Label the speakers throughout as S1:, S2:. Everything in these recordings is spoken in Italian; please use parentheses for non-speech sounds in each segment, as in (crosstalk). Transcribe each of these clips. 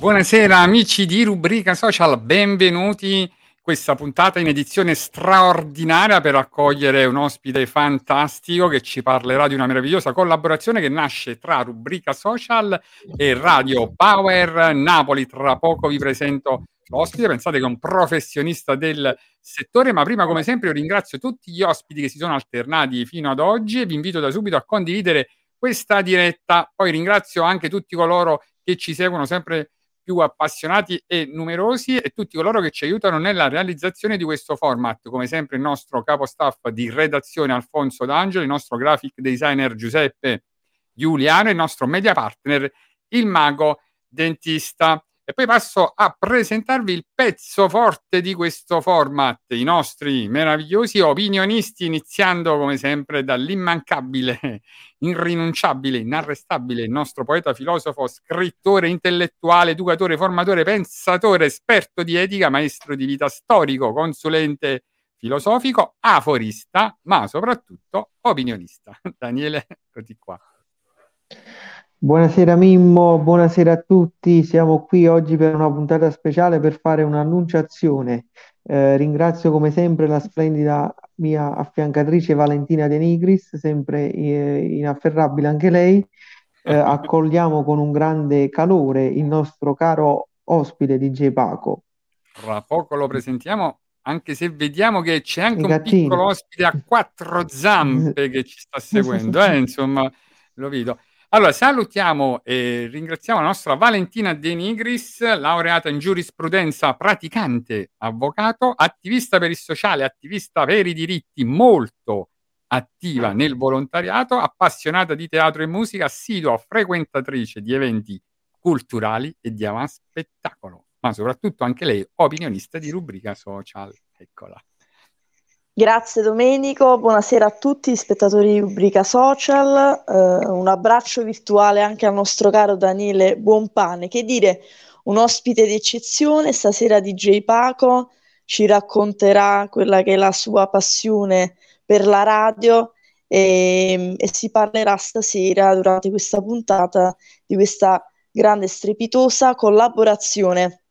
S1: Buonasera amici di Rubrica Social, benvenuti questa puntata in edizione straordinaria per accogliere un ospite fantastico che ci parlerà di una meravigliosa collaborazione che nasce tra Rubrica Social e Radio Power Napoli. Tra poco vi presento l'ospite, pensate che è un professionista del settore, ma prima come sempre io ringrazio tutti gli ospiti che si sono alternati fino ad oggi e vi invito da subito a condividere questa diretta. Poi ringrazio anche tutti coloro che ci seguono sempre più appassionati e numerosi e tutti coloro che ci aiutano nella realizzazione di questo format, come sempre il nostro capo staff di redazione Alfonso D'Angelo, il nostro graphic designer Giuseppe Giuliano, il nostro media partner il mago dentista. E poi passo a presentarvi il pezzo forte di questo format, i nostri meravigliosi opinionisti, iniziando come sempre dall'immancabile, (laughs) irrinunciabile, inarrestabile, il nostro poeta, filosofo, scrittore, intellettuale, educatore, formatore, pensatore, esperto di etica, maestro di vita storico, consulente filosofico, aforista, ma soprattutto opinionista. (laughs) Daniele, eccoti qua.
S2: Buonasera Mimmo, buonasera a tutti. Siamo qui oggi per una puntata speciale per fare un'annunciazione. Eh, ringrazio come sempre la splendida mia affiancatrice Valentina De Nigris, sempre eh, inafferrabile anche lei. Eh, (laughs) accogliamo con un grande calore il nostro caro ospite DJ Paco.
S1: Tra poco lo presentiamo, anche se vediamo che c'è anche un piccolo ospite a quattro zampe che ci sta (laughs) seguendo, eh, insomma, lo vedo. Allora, salutiamo e ringraziamo la nostra Valentina De Nigris, laureata in giurisprudenza, praticante avvocato, attivista per il sociale, attivista per i diritti, molto attiva nel volontariato, appassionata di teatro e musica, assidua frequentatrice di eventi culturali e di avanti spettacolo, ma soprattutto anche lei opinionista di rubrica social. Eccola.
S3: Grazie Domenico, buonasera a tutti gli spettatori di Rubrica Social, eh, un abbraccio virtuale anche al nostro caro Daniele Buonpane, che dire un ospite d'eccezione, stasera DJ Paco ci racconterà quella che è la sua passione per la radio e, e si parlerà stasera durante questa puntata di questa grande strepitosa collaborazione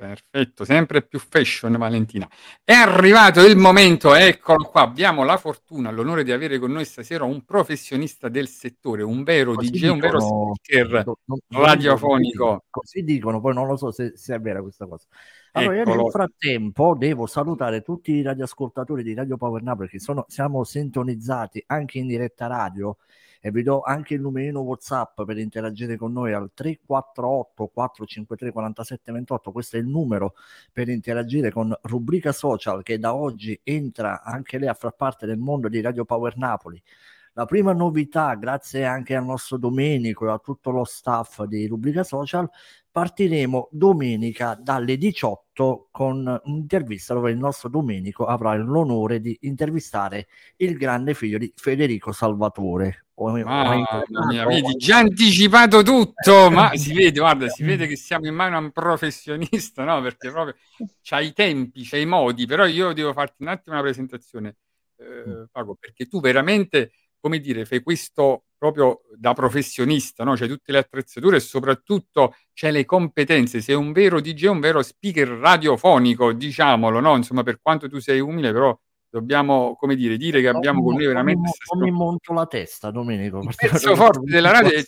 S1: Perfetto, sempre più fashion Valentina. È arrivato il momento, eccolo qua, abbiamo la fortuna, l'onore di avere con noi stasera un professionista del settore, un vero così DJ, dicono, un vero speaker non, non, radiofonico.
S4: Così dicono, poi non lo so se, se è vera questa cosa. Allora, Eccolo. io nel frattempo devo salutare tutti i radioascoltatori di Radio Power Now perché sono, siamo sintonizzati anche in diretta radio e vi do anche il numerino WhatsApp per interagire con noi al 348 453 47 28. Questo è il numero per interagire con Rubrica Social che da oggi entra anche lei a far parte del mondo di Radio Power Napoli. La prima novità, grazie anche al nostro Domenico e a tutto lo staff di Rubrica Social, partiremo domenica dalle 18 con un'intervista dove il nostro Domenico avrà l'onore di intervistare il grande figlio di Federico Salvatore.
S1: Mamma mia, vedi, già anticipato tutto, ma si vede, guarda, si vede che siamo in mano a un professionista, no? Perché proprio c'ha i tempi, c'ha i modi, però io devo farti un attimo una presentazione, eh, Paco, perché tu veramente come dire, fai questo proprio da professionista, no? C'è tutte le attrezzature e soprattutto c'è le competenze. Sei un vero DJ, un vero speaker radiofonico, diciamolo, no? Insomma, per quanto tu sei umile, però dobbiamo, come dire, dire che abbiamo con noi veramente...
S4: Non mi monto la testa, Domenico.
S1: Un pezzo forte della radio e,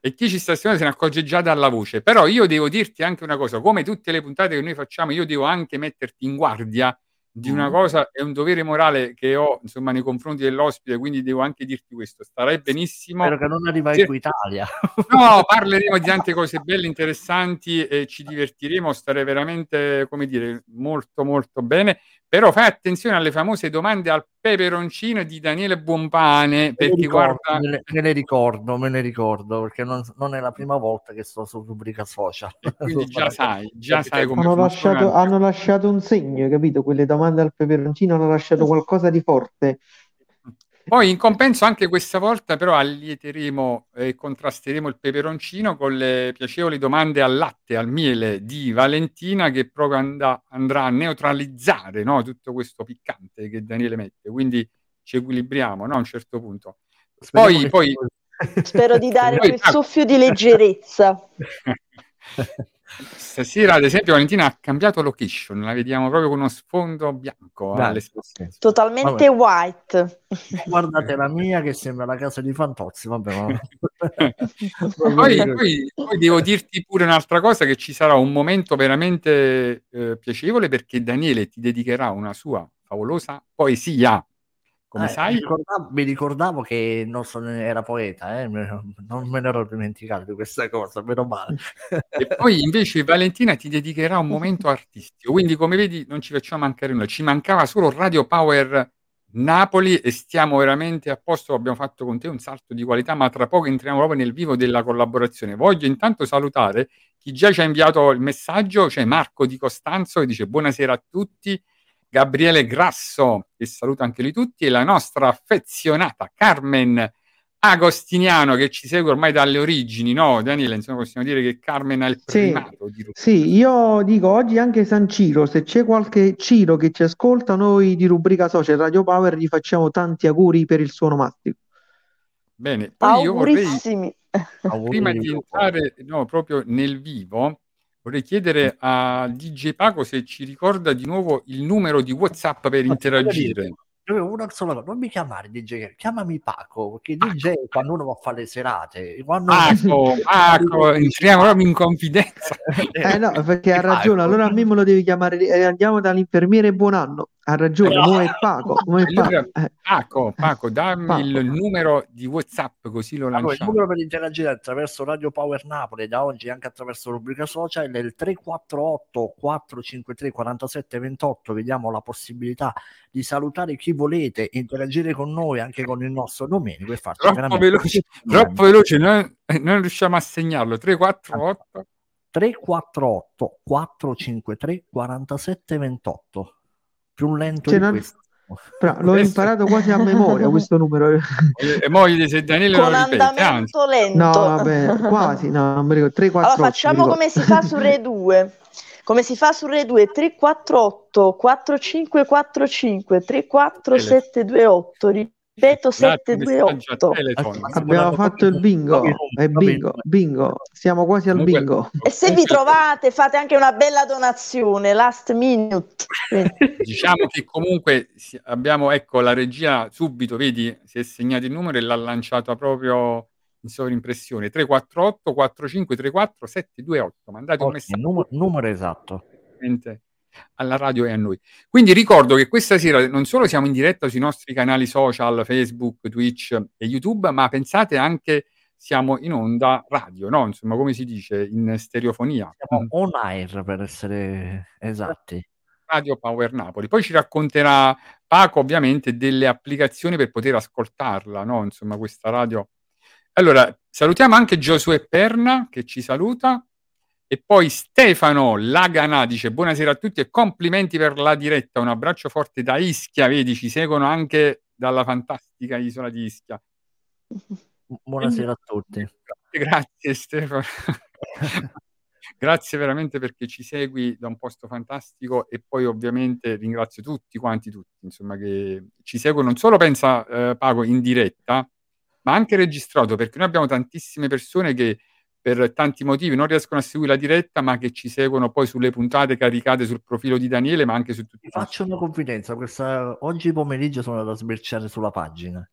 S1: e chi ci sta seguendo se ne accorge già dalla voce. Però io devo dirti anche una cosa, come tutte le puntate che noi facciamo, io devo anche metterti in guardia di una cosa è un dovere morale che ho insomma nei confronti dell'ospite, quindi devo anche dirti questo. Starai benissimo.
S4: Spero che non arriva in Italia. (laughs)
S1: No, parleremo di tante cose belle, interessanti e ci divertiremo. Starei veramente, come dire, molto molto bene. Però fai attenzione alle famose domande al peperoncino di Daniele Buonpane, perché ricordo, guarda...
S4: Me le, me le, ricordo, me le ricordo, perché non, non, è la prima volta che sto su rubrica social.
S1: E quindi (laughs) già sai, già sai come
S2: hanno lasciato, hanno lasciato un segno, capito? Quelle domande al peperoncino hanno lasciato qualcosa di forte.
S1: Poi in compenso anche questa volta però allieteremo e contrasteremo il peperoncino con le piacevoli domande al latte, al miele di Valentina che proprio and- andrà a neutralizzare no, tutto questo piccante che Daniele mette. Quindi ci equilibriamo no, a un certo punto. Poi, poi... (laughs)
S3: Spero di dare quel soffio di leggerezza. (laughs)
S1: Stasera, ad esempio, Valentina ha cambiato location, la vediamo proprio con uno sfondo bianco.
S3: Totalmente vabbè. white.
S4: Guardate la mia che sembra la casa di Fantozzi. Vabbè, vabbè. (laughs)
S1: poi, poi, poi, devo dirti pure un'altra cosa, che ci sarà un momento veramente eh, piacevole perché Daniele ti dedicherà una sua favolosa poesia come eh, sai?
S4: Mi ricordavo, mi ricordavo, che non so, era poeta, eh? non me ne ero dimenticato di questa cosa, meno male. (laughs)
S1: e poi invece Valentina ti dedicherà un momento artistico, quindi come vedi non ci facciamo mancare nulla, ci mancava solo Radio Power Napoli e stiamo veramente a posto, abbiamo fatto con te un salto di qualità, ma tra poco entriamo proprio nel vivo della collaborazione. Voglio intanto salutare chi già ci ha inviato il messaggio, cioè Marco Di Costanzo che dice buonasera a tutti Gabriele Grasso, che saluta anche lui tutti, e la nostra affezionata Carmen Agostiniano che ci segue ormai dalle origini, no Daniele? Insomma, possiamo dire che Carmen ha il primato.
S2: Sì, sì, io dico oggi anche San Ciro, se c'è qualche Ciro che ci ascolta, noi di rubrica social Radio Power gli facciamo tanti auguri per il suo nomastico.
S1: Bene, poi io vorrei, prima di entrare no, proprio nel vivo, Vorrei chiedere a DJ Paco se ci ricorda di nuovo il numero di WhatsApp per interagire.
S4: Una sola cosa, non mi chiamare DJ, chiamami Paco, perché DJ Paco. quando uno va a fare le serate, quando
S1: Paco, (laughs) Paco, entriamo proprio in confidenza. (laughs)
S2: Eh no, perché ha ragione, allora a me me lo devi chiamare, eh, andiamo dall'infermiere buon anno. Ha ragione, no. è Paco. (laughs) È Paco.
S1: Paco, Paco, dammi Paco. il numero di WhatsApp così lo lanciamo.
S4: il numero per interagire attraverso Radio Power Napoli da oggi anche attraverso rubrica social è il 348 453 47 28. Vediamo la possibilità di salutare chi volete, interagire con noi anche con il nostro Domenico e farci
S1: troppo veloce, troppo veloce, noi non riusciamo a segnarlo. 348
S4: 348 453 47 28 più lento cioè, di non... questo.
S2: Però l'ho Adesso... imparato quasi a memoria questo numero.
S1: E moglie se Daniele
S3: Con andamento lento.
S2: No, vabbè, quasi, no, non mi ricordo. 3, 4,
S3: allora facciamo come si fa su Re 2. Come si fa su Re 2? 348 4545 3478 ripeto 728
S2: abbiamo fatto il bingo. È bingo bingo. Siamo quasi al bingo.
S3: E se vi trovate fate anche una bella donazione last minute. (laughs)
S1: Diciamo che comunque abbiamo ecco la regia subito vedi si è segnato il numero e l'ha lanciato proprio in sovrimpressione. 348 4534 728 mandate un messaggio.
S4: numero, numero esatto
S1: alla radio e a noi. Quindi ricordo che questa sera non solo siamo in diretta sui nostri canali social, Facebook, Twitch e YouTube, ma pensate anche siamo in onda radio, no? Insomma, come si dice, in stereofonia.
S4: Siamo on air per essere esatti.
S1: Radio Power Napoli. Poi ci racconterà Paco ovviamente delle applicazioni per poter ascoltarla, no? Insomma, questa radio. Allora, salutiamo anche Giosuè Perna che ci saluta e poi Stefano Lagana dice buonasera a tutti e complimenti per la diretta, un abbraccio forte da Ischia, vedi, ci seguono anche dalla fantastica isola di Ischia.
S4: Buonasera a tutti.
S1: Grazie Stefano. (laughs) Grazie veramente perché ci segui da un posto fantastico e poi ovviamente ringrazio tutti quanti, tutti, insomma, che ci seguono, non solo pensa eh, Pago in diretta, ma anche registrato, perché noi abbiamo tantissime persone che per tanti motivi non riescono a seguire la diretta, ma che ci seguono poi sulle puntate caricate sul profilo di Daniele, ma anche su tutti.
S4: Ti faccio una confidenza, questa... oggi pomeriggio sono andato a sbirciare sulla pagina.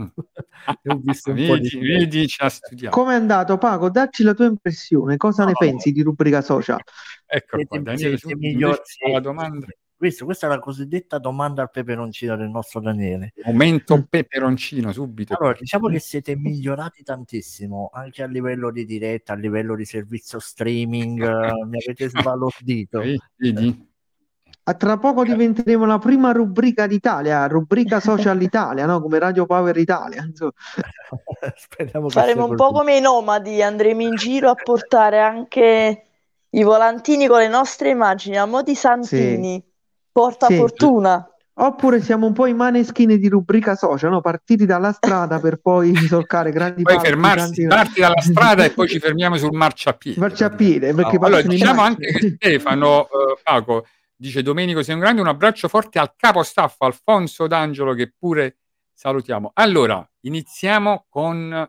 S1: Mm. (laughs) ho visto un vedi, po' vedi, ci ha studiato.
S2: Come è andato, Paco? Dacci la tua impressione. Cosa no, ne pensi di rubrica social?
S1: Ecco qua, Daniele, siete miglior... la domanda.
S4: Questo, questa è la cosiddetta domanda al peperoncino del nostro Daniele.
S1: Momento peperoncino subito.
S4: Allora, diciamo che siete migliorati tantissimo anche a livello di diretta, a livello di servizio streaming, uh, (laughs) mi avete sbalordito.
S1: Vedi?
S2: A tra poco diventeremo la prima rubrica d'Italia, rubrica social Italia, no? come Radio Power Italia. (laughs)
S3: Faremo un po' come i nomadi, andremo in giro a portare anche i volantini con le nostre immagini a mo' di santini. Sì. Porta sì. fortuna.
S2: Oppure siamo un po' i maneschini di rubrica social, no? partiti dalla strada per poi (laughs) solcare grandi
S1: Poi parti, fermarsi, grandi... parti dalla strada e poi ci (laughs) fermiamo sul marciapiede.
S2: Marciapiede, perché
S1: no. Allora, diciamo anche che Stefano, uh, (laughs) Paco, dice Domenico sei un grande, un abbraccio forte al capo staff Alfonso D'Angelo che pure salutiamo. Allora, iniziamo con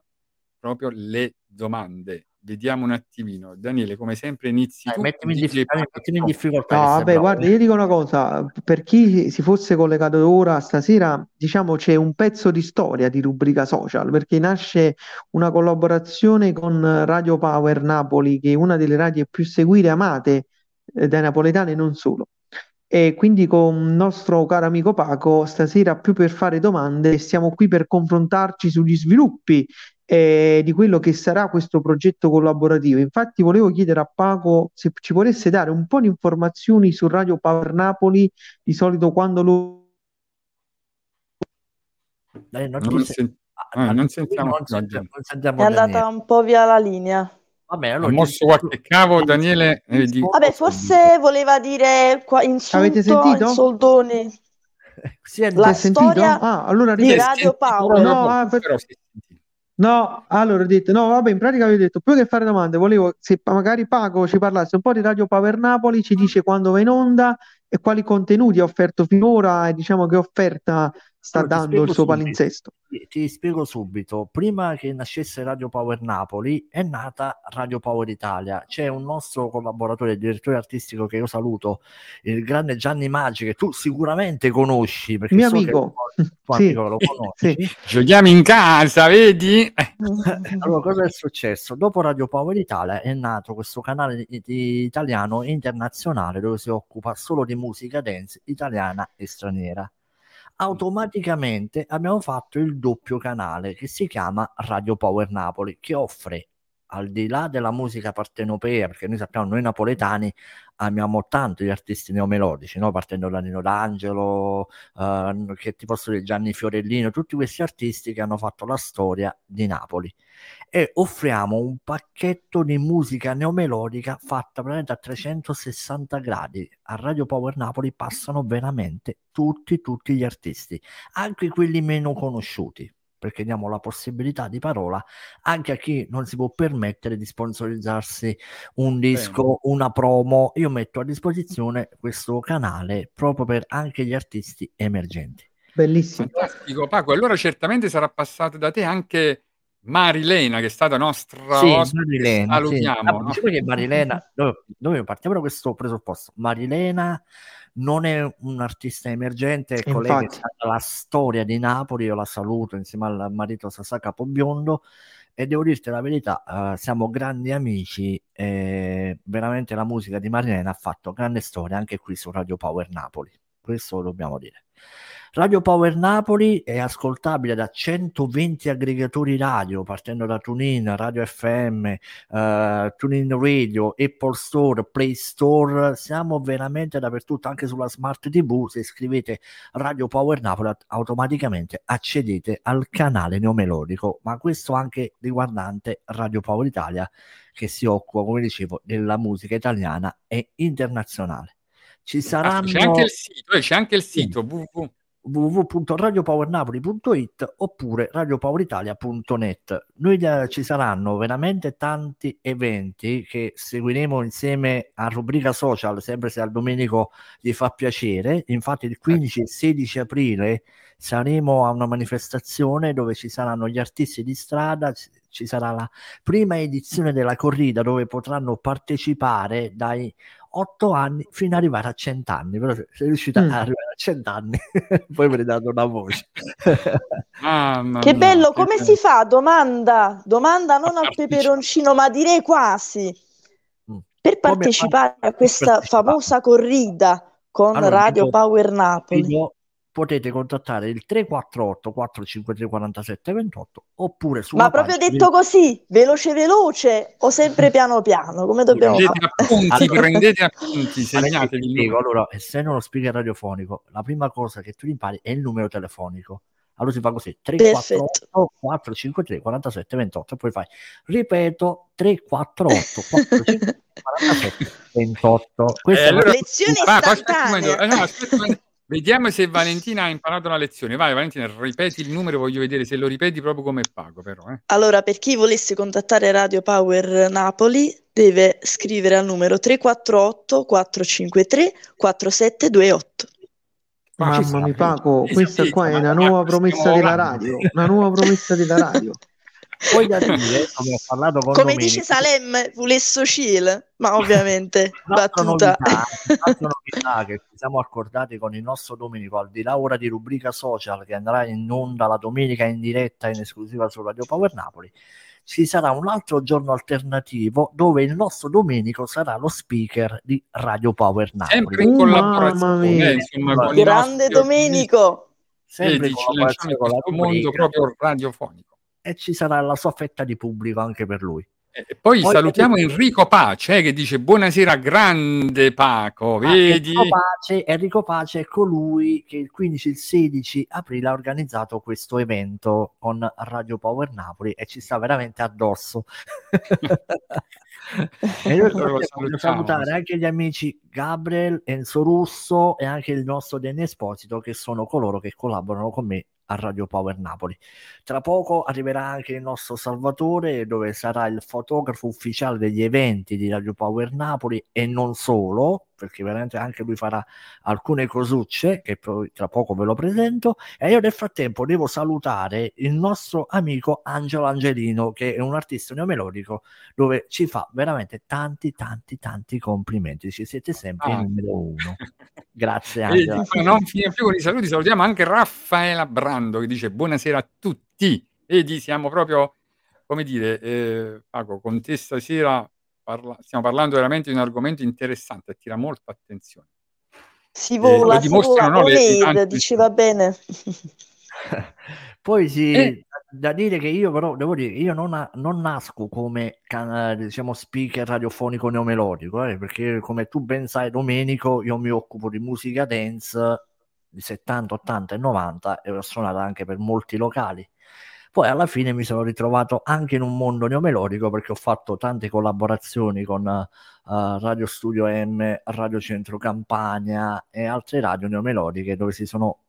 S1: proprio le domande vediamo un attimino. Daniele, come sempre, inizi.
S4: Eh, mettimi, in, dif- mettimi in difficoltà.
S2: No, vabbè, guarda, io dico una cosa: per chi si fosse collegato ora stasera, diciamo c'è un pezzo di storia di rubrica social perché nasce una collaborazione con Radio Power Napoli, che è una delle radio più seguite e amate eh, dai napoletani e non solo. E quindi con il nostro caro amico Paco, stasera più per fare domande, siamo qui per confrontarci sugli sviluppi eh, di quello che sarà questo progetto collaborativo. Infatti volevo chiedere a Paco se ci volesse dare un po' di informazioni su Radio Power Napoli, di solito quando lo...
S1: Dai, non, non, sen- ah, non sentiamo, non
S3: sentiamo, non sentiamo È andata un po' via la linea.
S1: Vabbè, allora, ha mosso qualche cavo Daniele
S3: eh, di... Vabbè, forse voleva dire qua, insulto Avete sentito? in soldoni.
S2: Sì, la storia
S3: ah, allora, di Radio Power.
S2: No, ah, per... No, allora ho detto, no, vabbè, in pratica avevo detto, più che fare domande, volevo, se magari Paco ci parlasse un po' di Radio Power Napoli, ci dice quando va in onda e quali contenuti ha offerto finora e diciamo che offerta sta allora, dando il suo subito, palinsesto.
S4: Ti, ti, spiego subito. Prima che nascesse Radio Power Napoli è nata Radio Power Italia. C'è un nostro collaboratore, direttore artistico che io saluto, il grande Gianni Maggi, che tu sicuramente conosci. Perché
S2: Mio so amico.
S4: Tuo sì. amico lo conosci.
S1: sì. Giochiamo in casa, vedi? (laughs)
S4: allora, cosa è successo? Dopo Radio Power Italia è nato questo canale di, di italiano internazionale dove si occupa solo di musica dance italiana e straniera automaticamente abbiamo fatto il doppio canale che si chiama Radio Power Napoli, che offre al di là della musica partenopea, perché noi sappiamo, noi napoletani amiamo tanto gli artisti neomelodici, no? partendo da Nino D'Angelo, uh, che ti posso dire Gianni Fiorellino, tutti questi artisti che hanno fatto la storia di Napoli. E offriamo un pacchetto di musica neomelodica fatta veramente a 360 gradi. A Radio Power Napoli passano veramente tutti, tutti gli artisti, anche quelli meno conosciuti perché diamo la possibilità di parola anche a chi non si può permettere di sponsorizzarsi un disco, Bene. una promo. Io metto a disposizione questo canale proprio per anche gli artisti emergenti.
S2: Bellissimo.
S1: Fantastico, Paco. Allora certamente sarà passata da te anche Marilena, che è stata nostra
S4: sì, Marilena,
S1: salutiamo. Sì. Ah,
S4: no? Diciamo che Marilena, dove, dove partiamo da questo presupposto? Marilena non è un artista emergente, è collega che ha la storia di Napoli, io la saluto insieme al marito Sasà Capobiondo e devo dirti la verità, uh, siamo grandi amici e veramente la musica di Marilena ha fatto grande storia anche qui su Radio Power Napoli. Questo lo dobbiamo dire. Radio Power Napoli è ascoltabile da 120 aggregatori radio, partendo da TuneIn, Radio FM, eh, TuneIn Radio, Apple Store, Play Store. Siamo veramente dappertutto, anche sulla Smart TV. Se scrivete Radio Power Napoli, automaticamente accedete al canale neomelodico, ma questo anche riguardante Radio Power Italia, che si occupa, come dicevo, della musica italiana e internazionale. Ci saranno... Ah,
S1: c'è anche il sito, eh, c'è anche il sito sì. www
S4: www.radiopowernapoli.it oppure radiopoweritalia.net. Noi eh, ci saranno veramente tanti eventi che seguiremo insieme a rubrica social, sempre se al Domenico gli fa piacere. Infatti il 15 e 16 aprile saremo a una manifestazione dove ci saranno gli artisti di strada, ci sarà la prima edizione della corrida dove potranno partecipare dai 8 anni fino ad arrivare a 100 anni. Però se riuscite mm. ad arrivare a 100 anni, (laughs) poi ve ne date una voce. (laughs)
S3: ah, che bello, come si fa? Domanda, domanda non al peperoncino, ma direi quasi. Mm. Per partecipare a questa famosa corrida con allora, Radio Power Napoli. Dico,
S4: potete contattare il 348 453 47 28 oppure su
S3: ma proprio detto così veloce veloce o sempre piano piano come dobbiamo
S1: prendete fare? appunti prendete (laughs) appunti segnatevi
S4: allora essendo uno speaker radiofonico la prima cosa che tu impari è il numero telefonico. Allora si fa così 348 453 47 28 e poi fai ripeto 348 453 47 28
S3: questa eh, allora, lezione istantanea.
S1: ah, no, aspetta, Vediamo se Valentina ha imparato la lezione. Vai Valentina, ripeti il numero, voglio vedere se lo ripeti proprio come pago però. Eh.
S3: Allora, per chi volesse contattare Radio Power Napoli deve scrivere al numero 348 453 4728.
S2: Mamma mia, Paco, questa qua è una nuova promessa della radio, una nuova promessa della radio. (laughs)
S4: Poi da dire, come ho parlato con
S3: Come Domenico, dice Salem, Vulesso Ciel, ma (laughs) ovviamente battuta.
S4: Novità, (laughs) novità che ci siamo accordati con il nostro Domenico, al di là ora di rubrica social che andrà in onda la domenica in diretta in esclusiva su Radio Power Napoli, ci sarà un altro giorno alternativo dove il nostro Domenico sarà lo speaker di Radio Power Napoli.
S1: Sempre in collaborazione, insomma,
S3: Grande Domenico!
S1: Sempre in collaborazione con il mondo proprio radiofonico
S4: e ci sarà la sua fetta di pubblico anche per lui.
S1: E poi, poi salutiamo (laughs) Enrico Pace eh, che dice buonasera grande Paco, ah, vedi?
S4: Enrico Pace, Enrico Pace è colui che il 15 e il 16 aprile ha organizzato questo evento con Radio Power Napoli e ci sta veramente addosso. (laughs) e io voglio salutare anche gli amici Gabriel, Enzo Russo e anche il nostro Danny Esposito che sono coloro che collaborano con me a Radio Power Napoli. Tra poco arriverà anche il nostro Salvatore, dove sarà il fotografo ufficiale degli eventi di Radio Power Napoli e non solo, perché veramente anche lui farà alcune cosucce che poi tra poco ve lo presento. E io nel frattempo devo salutare il nostro amico Angelo Angelino, che è un artista neomelodico, dove ci fa veramente tanti, tanti, tanti complimenti. Ci siete sempre ah. il numero uno. (laughs) Grazie Angelo.
S1: E, non finire più con i saluti, salutiamo anche Raffaella Brando che dice buonasera a tutti. Vedi, siamo proprio, come dire, eh, Paco, con te stasera parla- stiamo parlando veramente di un argomento interessante, attira molta attenzione.
S3: Si vola, eh, si vola, no, le, diceva bene. (laughs)
S4: Poi sì, eh. da dire che io però devo dire io non, non nasco come can- diciamo speaker radiofonico neomelodico, eh, perché come tu ben sai Domenico io mi occupo di musica dance di 70, 80 e 90 e ho suonato anche per molti locali poi alla fine mi sono ritrovato anche in un mondo neomelodico perché ho fatto tante collaborazioni con uh, Radio Studio M, Radio Centro Campania e altre radio neomelodiche dove si sono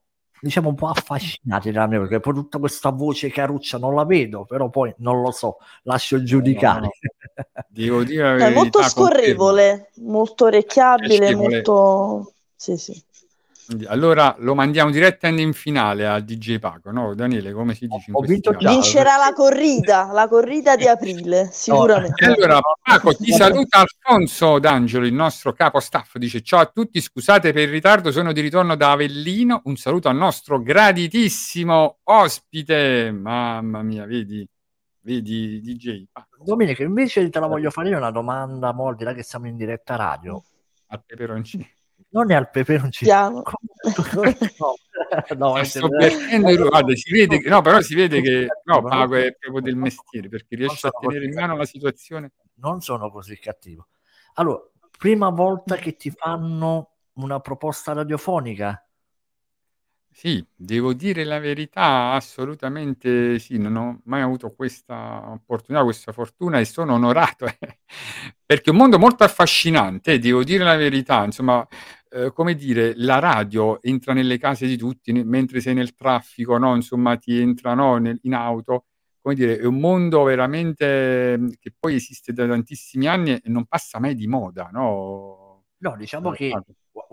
S4: diciamo un po' affascinati da me perché poi tutta questa voce caruccia non la vedo però poi non lo so lascio giudicare. No,
S1: no. devo dire
S3: è molto scorrevole molto orecchiabile. molto sì sì
S1: allora lo mandiamo direttamente in finale a DJ Paco, no? Daniele, come si dice?
S4: Ho vinto
S3: Vincerà la corrida, la corrida di aprile, sicuramente.
S1: No. Allora, Paco, ti saluta Alfonso D'Angelo, il nostro capo staff. Dice ciao a tutti, scusate per il ritardo, sono di ritorno da Avellino. Un saluto al nostro graditissimo ospite. Mamma mia, vedi, vedi DJ.
S4: Paco. Domenico, invece te la voglio fare una domanda, mo, al di là che siamo in diretta radio.
S1: A peperoncino
S4: non è al peperoncino.
S3: Piano.
S1: no, no sto perdendo, guarda, si vede che, no, però si vede che no, Pago è proprio del mestiere perché riesce a tenere in mano la situazione.
S4: Non sono così cattivo. Allora, prima volta che ti fanno una proposta radiofonica
S1: sì, devo dire la verità, assolutamente sì, non ho mai avuto questa opportunità, questa fortuna e sono onorato, (laughs) eh, perché è un mondo molto affascinante, devo dire la verità, insomma, eh, come dire, la radio entra nelle case di tutti, ne- mentre sei nel traffico, no? Insomma, ti entra no, nel- in auto, come dire, è un mondo veramente mm, che poi esiste da tantissimi anni e non passa mai di moda, no?
S4: No, diciamo che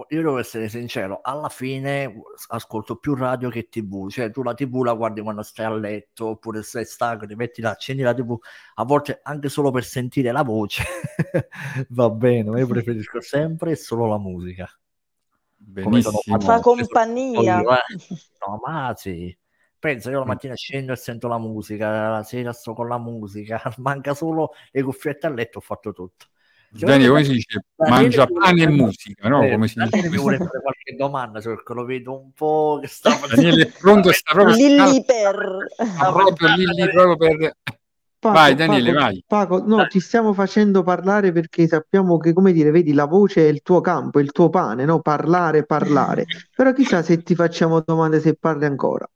S4: io devo essere sincero, alla fine ascolto più radio che tv, cioè tu la tv la guardi quando stai a letto oppure stai stanco, ti metti là, accendi la tv, a volte anche solo per sentire la voce (laughs) va bene, io preferisco sempre solo la musica.
S3: Benissimo. Fa compagnia.
S4: Io, eh. (laughs) No, ma sì. Pensa, io la mattina scendo e sento la musica, la sera sto con la musica, (laughs) manca solo le cuffiette a letto, ho fatto tutto.
S1: Daniele, come si dice? Mangia pane e musica, no? Come si
S4: dice? Mi vuole fare qualche domanda, cioè, lo vedo un po' che sta
S1: Daniele è pronto, sta proprio
S3: Lilli per...
S1: Sta proprio Lilli proprio per... Paco, vai Daniele,
S2: Paco,
S1: vai.
S2: Paco, no, ti stiamo facendo parlare perché sappiamo che, come dire, vedi, la voce è il tuo campo, è il tuo pane, no? Parlare, parlare. (laughs) Però chissà se ti facciamo domande se parli ancora.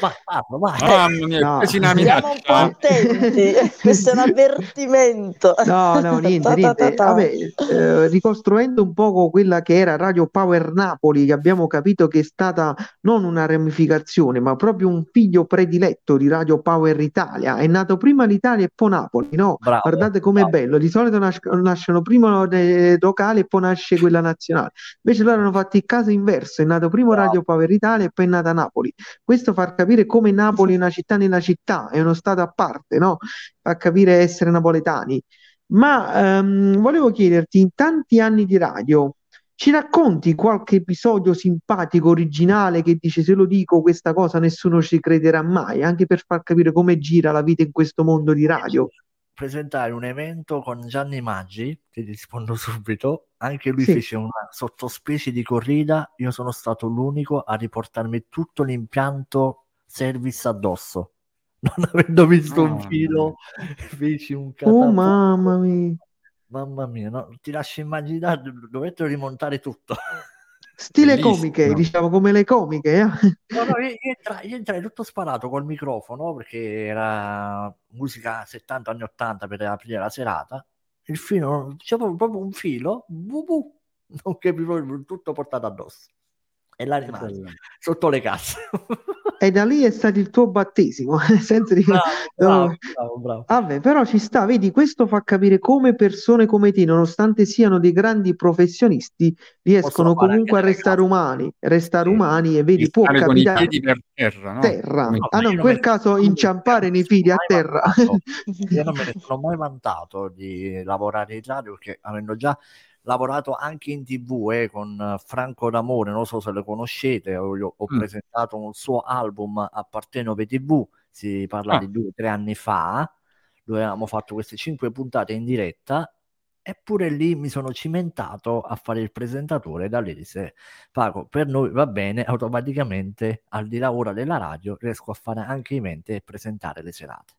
S4: Vai, parlo, vai.
S1: Mamma mia, no.
S3: Siamo un po' attenti, questo è un avvertimento.
S2: No, no, (laughs) niente, niente. Vabbè, eh, ricostruendo un poco quella che era Radio Power Napoli, che abbiamo capito che è stata non una ramificazione, ma proprio un figlio prediletto di Radio Power Italia. È nato prima l'Italia e poi Napoli, no? Bravo, Guardate com'è bravo. bello, di solito nas- nascono prima le locali e poi nasce quella nazionale. Invece loro hanno fatto il caso inverso, è nato prima bravo. Radio Power Italia e poi è nata Napoli. Questo far capire come Napoli è una città nella città, è uno stato a parte, no? Fa capire essere napoletani. Ma um, volevo chiederti, in tanti anni di radio, ci racconti qualche episodio simpatico, originale, che dice se lo dico questa cosa nessuno ci crederà mai, anche per far capire come gira la vita in questo mondo di radio?
S4: Presentare un evento con Gianni Maggi, ti rispondo (laughs) subito, anche lui sì. fece una sottospecie di corrida, io sono stato l'unico a riportarmi tutto l'impianto service addosso. (laughs) Non avendo visto oh, un filo, feci un
S2: catapulto. Oh mamma mia!
S4: Mamma mia, no? ti lascio immaginare, dovettero rimontare tutto. (laughs)
S2: Stile Bellissimo. comiche, diciamo come le comiche. Eh?
S4: No, no, io, io, entrai, io, entrai, tutto sparato col microfono perché era musica 70 anni 80 per aprire la serata. Il filo, diciamo proprio un filo, bu, bu, non capivo tutto portato addosso e la rimase sotto le casse. (laughs)
S2: e da lì è stato il tuo battesimo, (laughs) nel senso di... Bravo, (laughs) bravo, bravo, bravo. Vabbè, però ci sta, vedi, questo fa capire come persone come te, nonostante siano dei grandi professionisti, riescono comunque a restare umani, restare umani e vedi, può capitare... Con i
S1: piedi per terra, no?
S2: terra. No, ah no, in quel caso inciampare nei piedi a terra. (laughs)
S4: Io non me ne sono mai vantato di lavorare in radio perché avendo già lavorato anche in tv eh, con Franco D'Amore, non so se lo conoscete, ho, ho mm. presentato un suo album a Partenove TV, si parla ah. di due o tre anni fa, dove avevamo fatto queste cinque puntate in diretta eppure lì mi sono cimentato a fare il presentatore da lì disse Paco per noi va bene automaticamente al di là ora della radio riesco a fare anche in mente e presentare le serate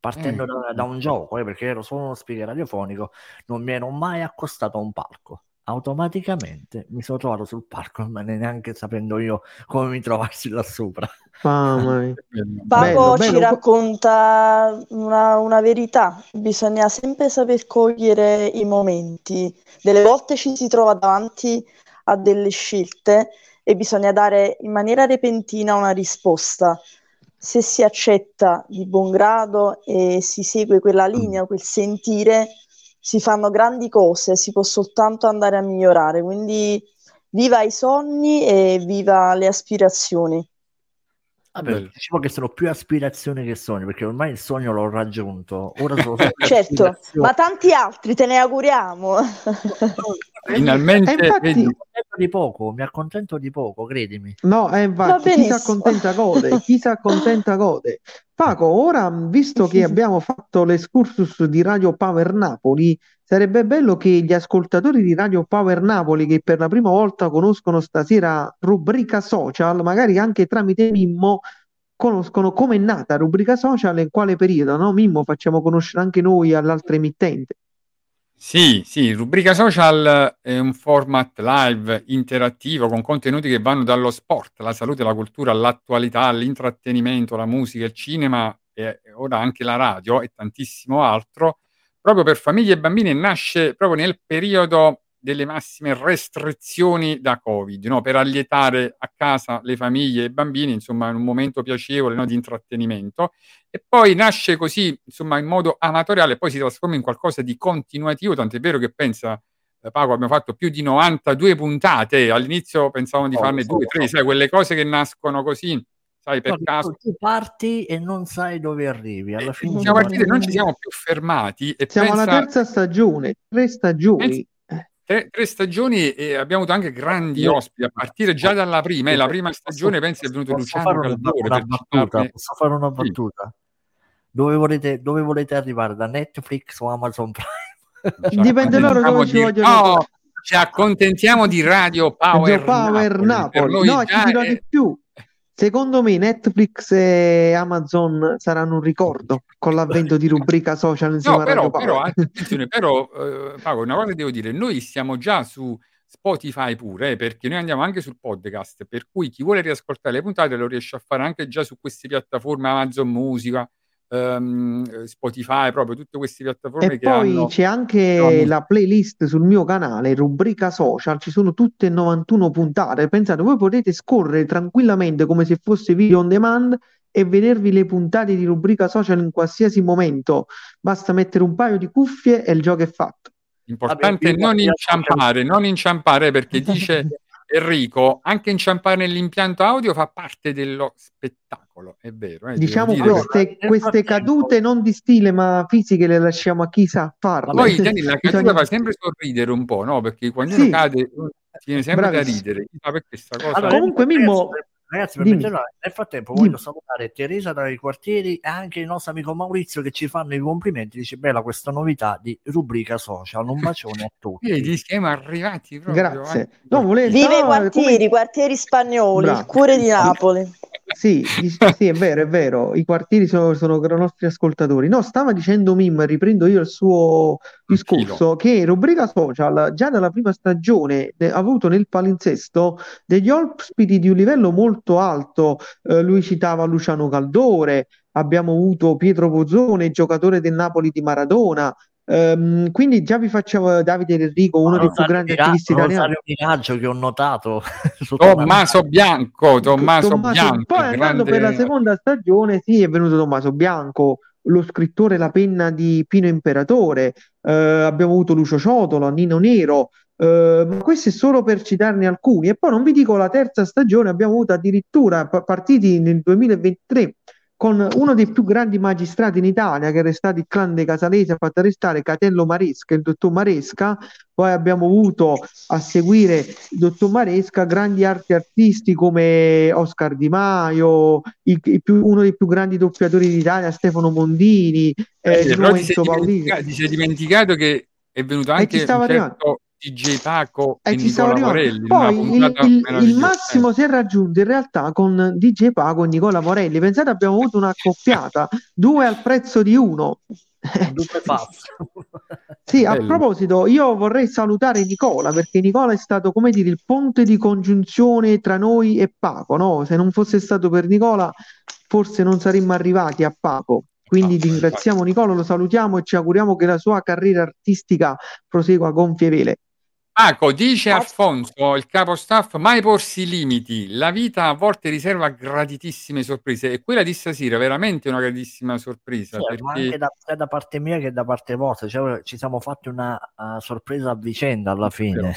S4: partendo eh. da, da, un gioco, eh, perché ero solo uno speaker radiofonico, non mi ero mai accostato a un palco. Automaticamente mi sono trovato sul palco, ma neanche sapendo io come mi trovassi là sopra.
S2: Mamma (laughs)
S3: Papo ci racconta una, una, verità, bisogna sempre saper cogliere i momenti. Delle volte ci si trova davanti a delle scelte e bisogna dare in maniera repentina una risposta se si accetta di buon grado e si segue quella mm. linea, quel sentire, si fanno grandi cose, si può soltanto andare a migliorare. Quindi viva i sogni e viva le aspirazioni.
S4: Vabbè, diciamo che sono più aspirazioni che sogni, perché ormai il sogno l'ho raggiunto. Ora sono (laughs)
S3: certo, ma tanti altri te ne auguriamo.
S1: Finalmente infatti...
S4: mi accontento di poco, mi accontento di poco, credimi.
S2: No, eh, infatti, chi si accontenta gode, chi si accontenta gode. Paco, ora visto che abbiamo fatto l'escursus di Radio Power Napoli, sarebbe bello che gli ascoltatori di Radio Power Napoli, che per la prima volta conoscono stasera rubrica social, magari anche tramite Mimmo, conoscono come è nata rubrica social e in quale periodo, no? Mimmo, facciamo conoscere anche noi all'altra emittente.
S1: Sì, sì, rubrica social è un format live interattivo con contenuti che vanno dallo sport, la salute, la cultura, l'attualità, l'intrattenimento, la musica, il cinema e ora anche la radio e tantissimo altro, proprio per famiglie e bambini nasce proprio nel periodo delle massime restrizioni da Covid, no? per allietare a casa le famiglie e i bambini, insomma, in un momento piacevole no? di intrattenimento. E poi nasce così, insomma, in modo amatoriale, poi si trasforma in qualcosa di continuativo, tant'è vero che pensa, eh, Paco, abbiamo fatto più di 92 puntate, all'inizio pensavamo di oh, farne due, tre, sai, quelle cose che nascono così, sai, per no, caso.
S4: Tu parti e non sai dove arrivi, alla fine...
S1: Siamo partiti, non ci siamo più fermati. E
S2: siamo pensa... alla terza stagione, tre stagioni. Pensa
S1: Tre, tre, stagioni e abbiamo avuto anche grandi ospiti a partire già dalla prima. Eh, la prima stagione pensi è venuto Luciano fare una,
S4: una battuta, Posso fare una battuta? Dove, volete, dove volete arrivare? Da Netflix o Amazon
S2: Prime? Dipende loro dove ci vogliono.
S1: No, ci accontentiamo di Radio Power, Radio
S2: Power Napoli. Napoli. No, ci dirò è... di più. Secondo me Netflix e Amazon saranno un ricordo con l'avvento di rubrica social insieme
S1: no, però, però, attenzione, però eh, Paolo, una cosa devo dire, noi siamo già su Spotify pure, eh, perché noi andiamo anche sul podcast, per cui chi vuole riascoltare le puntate lo riesce a fare anche già su queste piattaforme Amazon Musica, um, Spotify, proprio tutte queste piattaforme
S2: e
S1: che poi
S2: hanno... c'è anche la playlist sul mio canale, rubrica social, ci sono tutte 91 puntate. Pensate, voi potete scorrere tranquillamente come se fosse video on demand e vedervi le puntate di rubrica social in qualsiasi momento. Basta mettere un paio di cuffie e il gioco è fatto.
S1: Importante Vabbè, non inciampare, non inciampare perché dice (laughs) Enrico, anche inciampare nell'impianto audio fa parte dello spettacolo, è vero. Eh,
S2: diciamo queste, queste cadute non di stile ma fisiche le lasciamo a chi sa farle.
S1: Poi Dani, la (laughs) caduta Bisogna... fa sempre sorridere un po', no? Perché quando sì. uno cade viene sempre Bravissimo. da ridere. Ma cosa...
S2: Allora, comunque Mimmo...
S4: Ragazzi, per nel frattempo voglio Dimmi. salutare Teresa dai quartieri e anche il nostro amico Maurizio che ci fanno i complimenti. Dice bella questa novità di rubrica social. Un bacione a tutti.
S1: Vedi, siamo arrivati proprio.
S2: Grazie. Eh. No, volevo...
S3: Vive i quartieri, come... quartieri spagnoli, Bravo. il cuore di Napoli.
S2: Sì, sì, è vero, è vero. I quartieri sono, sono i nostri ascoltatori. No, stava dicendo Mim, riprendo io il suo discorso, che rubrica social già dalla prima stagione ha avuto nel palinsesto degli ospiti di un livello molto alto. Eh, lui citava Luciano Caldore, abbiamo avuto Pietro Pozzone, giocatore del Napoli di Maradona, Um, quindi già vi faccio Davide ed Enrico, uno dei più grandi attivisti italiani.
S4: Miraggio che ho notato. (laughs)
S1: Tommaso Bianco, Tommaso, Tommaso Bianco.
S2: Poi grande... andando per la seconda stagione, sì, è venuto Tommaso Bianco, lo scrittore La penna di Pino Imperatore, uh, abbiamo avuto Lucio Ciotolo, Nino Nero, Uh, ma questo è solo per citarne alcuni. E poi non vi dico la terza stagione, abbiamo avuto addirittura partiti nel 2023 con uno dei più grandi magistrati in Italia, che era stato il clan dei Casalesi, ha fatto arrestare Catello Maresca, il dottor Maresca, poi abbiamo avuto a seguire il dottor Maresca grandi arti artisti come Oscar Di Maio, il, il più, uno dei più grandi doppiatori d'Italia, Stefano Mondini,
S1: eh, eh, Lorenzo Paolini. Ti sei dimenticato che è venuto anche un certo DJ Paco e, e Nicola Morelli.
S2: Poi il, il, il, massimo si è raggiunto in realtà con DJ Paco e Nicola Morelli. Pensate, abbiamo avuto una accoppiata, due al prezzo di uno. (laughs) sì, a proposito, io vorrei salutare Nicola perché Nicola è stato, come dire, il ponte di congiunzione tra noi e Paco. No? Se non fosse stato per Nicola, forse non saremmo arrivati a Paco. Quindi ringraziamo Nicola, lo salutiamo e ci auguriamo che la sua carriera artistica prosegua gonfie vele.
S1: Paco, dice Alfonso, il capo staff, mai porsi limiti. La vita a volte riserva graditissime sorprese e quella di stasera è veramente una graditissima sorpresa. Sì, perché...
S4: Anche da, sia da parte mia che da parte vostra, cioè, ci siamo fatti una uh, sorpresa a vicenda alla fine.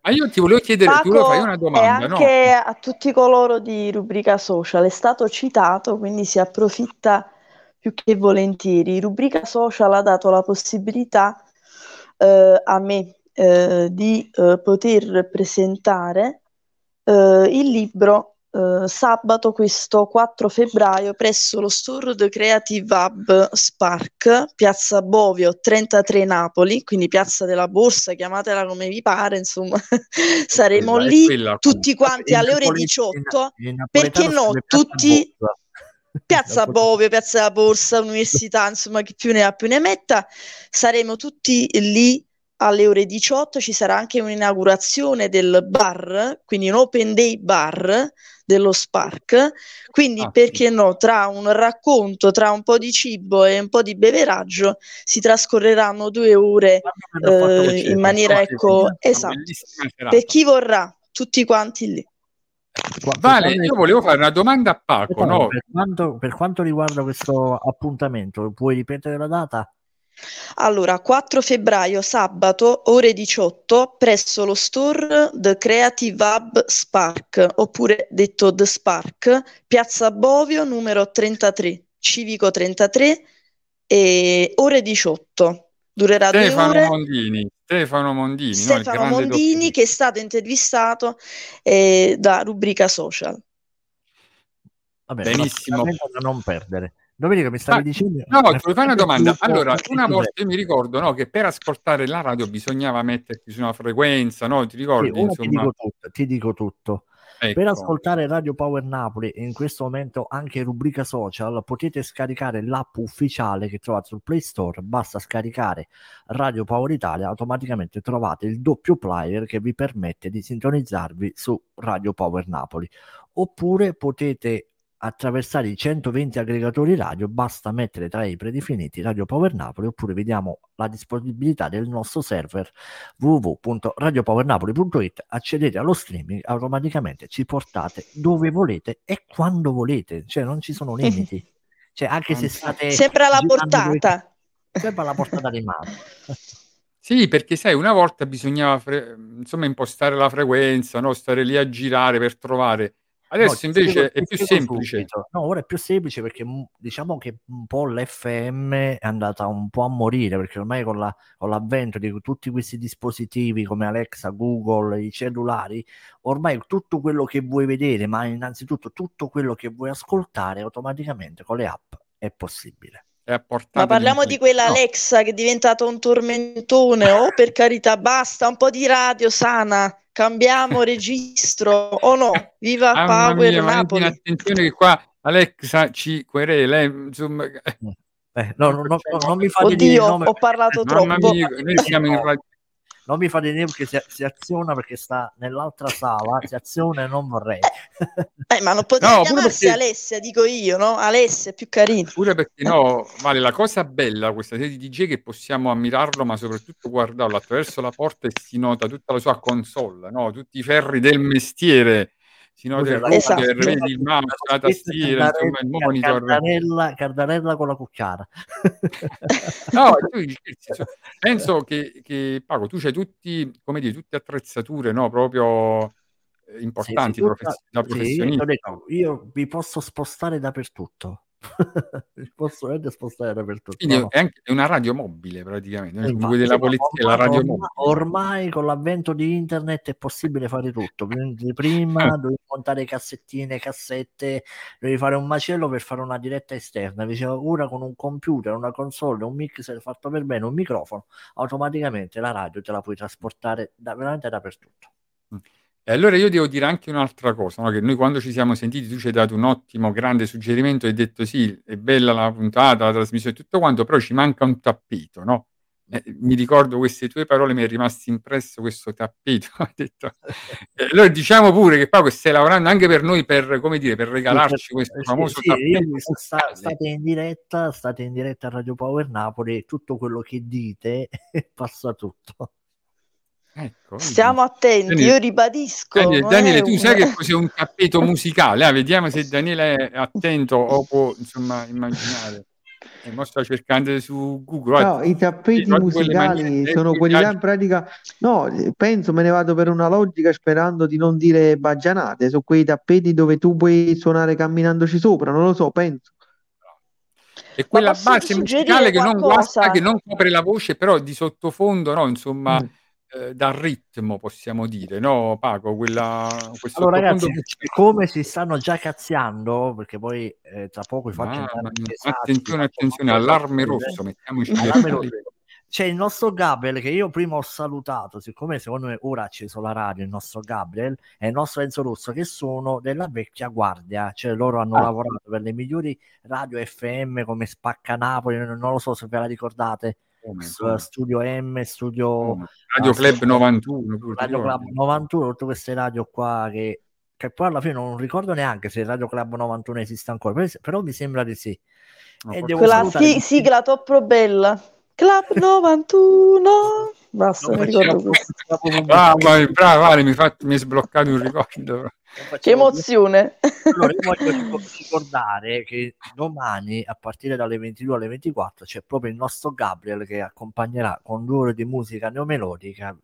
S1: Ma io ti volevo chiedere, Paco, tu lo fai una domanda,
S3: e anche no? a tutti coloro di rubrica social, è stato citato, quindi si approfitta più che volentieri. Rubrica social ha dato la possibilità eh, a me eh, di eh, poter presentare eh, il libro eh, sabato questo 4 febbraio presso lo store The Creative Hub Spark, Piazza Bovio 33 Napoli, quindi Piazza della Borsa, chiamatela come vi pare, insomma, (laughs) saremo quella, lì quella, tutti quanti alle ore 18, perché no, tutti... (laughs) Piazza Bovio, Piazza della Borsa, Università, insomma, chi più ne ha più ne metta, saremo tutti lì alle ore 18 ci sarà anche un'inaugurazione del bar, quindi un open day bar dello Spark. Quindi, ah, perché sì. no, tra un racconto, tra un po' di cibo e un po' di beveraggio, si trascorreranno due ore eh, in maniera, ecco, esatto, per chi vorrà, tutti quanti lì.
S1: Vale, io volevo fare una domanda a Paco. No?
S4: Per, quanto, per quanto riguarda questo appuntamento, puoi ripetere la data?
S3: Allora, 4 febbraio, sabato, ore 18, presso lo store The Creative Hub Spark, oppure detto The Spark, Piazza Bovio, numero 33, Civico 33, e ore 18. Durerà
S1: Stefano
S3: due ore.
S1: Mondini, Stefano Mondini,
S3: Stefano no? Mondini che è stato intervistato eh, da rubrica social.
S4: Vabbè, Benissimo. Da non perdere. Domenica mi stavi Ma, dicendo...
S1: No, ti fai una domanda. Allora, una volta io mi ricordo no, che per ascoltare la radio bisognava metterti su una frequenza, no? Ti ricordi? Sì,
S4: ti, dico tutto, ti dico tutto. Ecco. Per ascoltare Radio Power Napoli e in questo momento anche rubrica social potete scaricare l'app ufficiale che trovate sul Play Store, basta scaricare Radio Power Italia, automaticamente trovate il doppio player che vi permette di sintonizzarvi su Radio Power Napoli. Oppure potete attraversare i 120 aggregatori radio, basta mettere tra i predefiniti Radio Power Napoli oppure vediamo la disponibilità del nostro server www.radiopowernapoli.it, accedete allo streaming, automaticamente ci portate dove volete e quando volete, cioè non ci sono limiti. (laughs) Cioè anche se state
S3: sempre alla portata. Dove... (laughs)
S4: Sempre alla portata di mano. (laughs)
S1: Sì, perché sai, una volta bisognava fre- insomma impostare la frequenza, no? stare lì a girare per trovare Adesso no, invece è più semplice. Subito.
S4: No, ora è più semplice perché diciamo che un po' l'FM è andata un po' a morire perché ormai con, la, con l'avvento di tutti questi dispositivi come Alexa, Google, i cellulari, ormai tutto quello che vuoi vedere, ma innanzitutto tutto quello che vuoi ascoltare automaticamente con le app è possibile.
S3: Ma parliamo di quella no. Alexa che è diventato un tormentone. Oh, per carità, basta un po' di radio sana cambiamo (laughs) registro o no? Viva ah, Power mia, Napoli.
S1: Attenzione che qua Alexa ci querela, insomma...
S4: Eh, no, no, no, non mi
S3: fate Oddio, dire ho parlato troppo.
S1: Mia, noi siamo in (laughs) radio
S4: non mi fate dire che si, si, aziona perché sta nell'altra sala, si aziona e non vorrei.
S3: Eh, ma non potete no, chiamarsi perché... Alessia, dico io, no? Alessia è più carino.
S1: Pure perché no, vale, la cosa bella questa serie di DJ che possiamo ammirarlo, ma soprattutto guardarlo attraverso la porta e si nota tutta la sua console, no? Tutti i ferri del mestiere si nota il router, esatto. il mouse, la tastiera, insomma il monitor.
S4: Cardanella, cardanella con la cucchiara.
S1: no, penso che, che Paco, tu c'hai tutti, come dire, tutte attrezzature, no? Proprio eh, importanti sì, sì, profes- da professionisti.
S4: Sì, io vi posso spostare dappertutto. Posso veramente spostare dappertutto.
S1: Quindi no. è anche una radio mobile praticamente, eh, come della polizia, ormai, la radio mobile.
S4: Ormai con l'avvento di internet è possibile fare tutto. Prima eh. dovevi montare cassettine, cassette, dovevi fare un macello per fare una diretta esterna. Invece ora con un computer, una console, un mixer fatto per bene, un microfono, automaticamente la radio te la puoi trasportare da, veramente dappertutto.
S1: Mm. E allora io devo dire anche un'altra cosa, no? che noi quando ci siamo sentiti tu ci hai dato un ottimo, grande suggerimento, hai detto sì, è bella la puntata, la trasmissione e tutto quanto, però ci manca un tappeto, no? Eh, mi ricordo queste tue parole, mi è rimasto impresso questo tappeto. (laughs) detto, eh, allora diciamo pure che Paolo stai lavorando anche per noi per, come dire, per regalarci sì, questo sì, famoso
S4: sì, tappeto. Sta, state in diretta, state in diretta a Radio Power Napoli, tutto quello che dite (laughs) passa tutto.
S3: Ecco, Stiamo attenti, Daniele, io ribadisco.
S1: Daniele, Daniele tu un... sai che (laughs) cos'è un tappeto musicale? Eh? Vediamo se Daniele è attento o può insomma immaginare. E mo sto cercando su Google.
S2: No, i tappeti musicali sono quelli là in pratica. No, penso me ne vado per una logica sperando di non dire baggianate. Sono quei tappeti dove tu puoi suonare camminandoci sopra, non lo so, penso.
S1: E quella base musicale che non, guasta, che non copre la voce, però di sottofondo, no? Insomma. Mm eh, dal ritmo, possiamo dire, no Paco? Quella,
S4: allora ragazzi, come si stanno già cazziando, perché poi eh, tra poco vi faccio...
S1: Ah, attenzione, attenzione, allarme rosso, mettiamoci allarme rosso
S4: c'è il nostro Gabriel che io prima ho salutato, siccome secondo me ora ha acceso la radio il nostro Gabriel e il nostro Enzo Rosso che sono della vecchia guardia, cioè loro hanno ah. lavorato per le migliori radio FM come Spacca Napoli, non lo so se ve la ricordate. Come, come? Studio M, Studio
S1: come? Radio Club 91,
S4: Radio Club 91, tutte queste radio qua che, che poi alla fine non ricordo neanche se Radio Club 91 esiste ancora, però mi sembra di sì.
S3: No, e quella si- sigla troppo bella. Club (laughs) 91 basta, mi ricordo (laughs)
S1: bravo, bravo vale, mi, fa, mi hai sbloccato un ricordo
S3: che emozione.
S4: Allora io voglio (laughs) ricordare che domani a partire dalle 22 alle 24 c'è proprio il nostro Gabriel che accompagnerà con due ore di musica neomelodica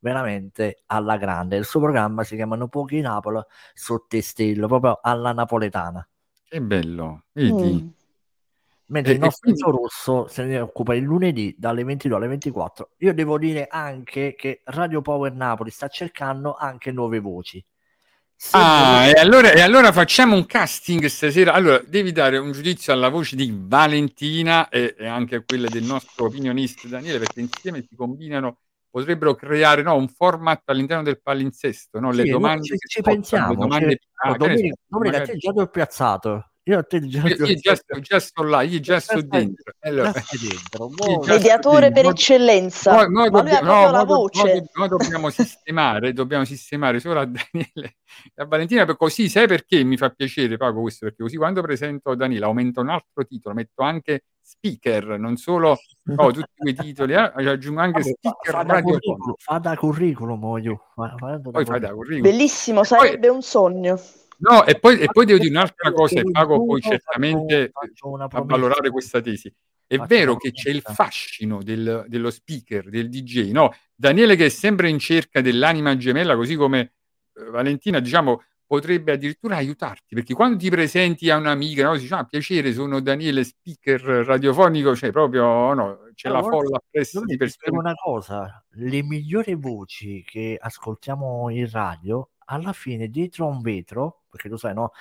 S4: veramente alla grande. Il suo programma si chiama No Pochi Napoli sotto stillo proprio alla napoletana.
S1: Che bello vedi? Mm.
S4: Mentre e, il nostro quindi... Rosso se ne occupa il lunedì dalle 22 alle 24. Io devo dire anche che Radio Power Napoli sta cercando anche nuove voci.
S1: Se ah, e, allora, e allora facciamo un casting stasera. Allora, devi dare un giudizio alla voce di Valentina e, e anche a quella del nostro opinionista Daniele, perché insieme si combinano potrebbero creare no, un format all'interno del palinsesto, no? le sì, domande
S4: ci, ci pensiamo. Domande... Cioè, ah, domenica, domenica magari... già ho piazzato
S1: io, te già, io, io già, sto, già sto là, io già sto dentro. Allora,
S3: dentro. Mediatore per eccellenza. Noi, noi dobbiamo, no, la voce.
S1: Noi, dobbiamo sistemare, dobbiamo sistemare solo a (laughs) Daniele e a Valentina, per così sai perché mi fa piacere Paco questo, perché così quando presento Daniele aumento un altro titolo, metto anche speaker, non solo no, tutti quei titoli, eh, aggiungo anche Vabbè, speaker
S4: fa, da curriculum, fa da curriculum, io. Fa,
S3: fa da Poi fai da curriculum. Bellissimo, sarebbe poi, un sogno.
S1: No, e poi, e poi devo dire un'altra cosa, e Pago poi certamente a valorare questa tesi. È vero che c'è il fascino del, dello speaker, del DJ, no? Daniele che è sempre in cerca dell'anima gemella, così come eh, Valentina, diciamo, potrebbe addirittura aiutarti, perché quando ti presenti a un'amica, no, si dice, ah, piacere, sono Daniele, speaker radiofonico, cioè proprio, no, c'è allora, la folla appresso
S4: di persone. una cosa, le migliori voci che ascoltiamo in radio, alla fine dietro a un vetro perché lo sai, no?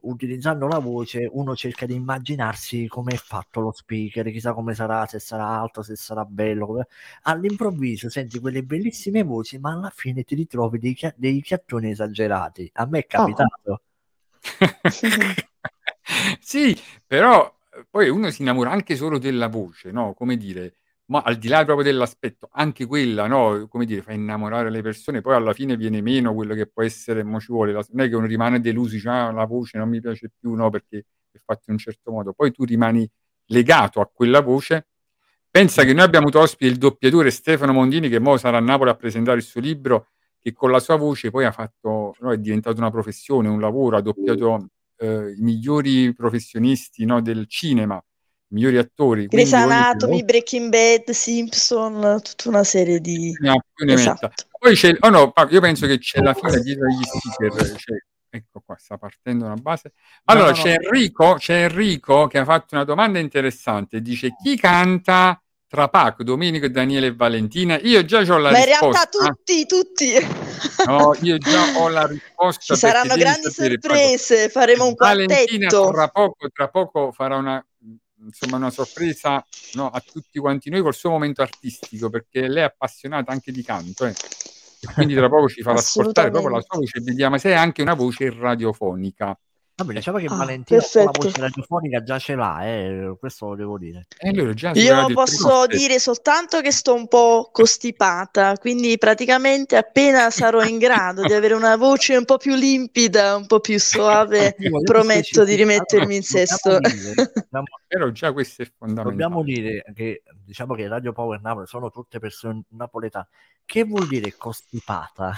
S4: Utilizzando la voce uno cerca di immaginarsi come è fatto lo speaker, chissà come sarà, se sarà alto, se sarà bello. Come... All'improvviso senti quelle bellissime voci, ma alla fine ti ritrovi dei, chia- dei chiattoni esagerati. A me è capitato. Oh. (laughs)
S1: sì, però poi uno si innamora anche solo della voce, no? Come dire, ma al di là proprio dell'aspetto, anche quella, no, come dire, fa innamorare le persone, poi alla fine viene meno quello che può essere, mo ci vuole, non è che uno rimane deluso, dice, ah, la voce non mi piace più, no, perché è fatto in un certo modo, poi tu rimani legato a quella voce. Pensa che noi abbiamo avuto ospite il doppiatore Stefano Mondini, che ora sarà a Napoli a presentare il suo libro, che con la sua voce poi ha fatto, no, è diventato una professione, un lavoro, ha doppiato eh, i migliori professionisti no, del cinema, migliori attori.
S3: Grey's Anatomy, Breaking Bad, Simpson, tutta una serie di...
S1: Esatto. Poi c'è, oh no, io penso che c'è la fila dietro agli speaker, c'è, ecco qua, sta partendo una base. Allora, no, no, c'è, Enrico, c'è Enrico che ha fatto una domanda interessante, dice chi canta tra Paco, Domenico, Daniele e Valentina? Io già ho la
S3: Ma
S1: risposta.
S3: in realtà tutti, tutti.
S1: No, io già ho la risposta.
S3: Ci saranno grandi sapere, sorprese, Paco. faremo un quartetto.
S1: Valentina tra poco, tra poco farà una insomma una sorpresa no, a tutti quanti noi col suo momento artistico, perché lei è appassionata anche di canto, eh. e quindi tra poco ci farà ascoltare proprio la sua voce, vediamo se è anche una voce radiofonica.
S4: Vabbè, diciamo che ah, Valentina la voce radiofonica già ce l'ha, eh, questo lo devo dire.
S3: Eh, Io posso dire soltanto che sto un po' costipata, quindi praticamente appena sarò in grado di avere una voce un po' più limpida, un po' più suave, prometto di rimettermi in sesto. (laughs)
S1: Però già questo è fondamentale.
S4: Dobbiamo dire che diciamo che Radio Power Napoli sono tutte persone napoletane. Che vuol dire costipata?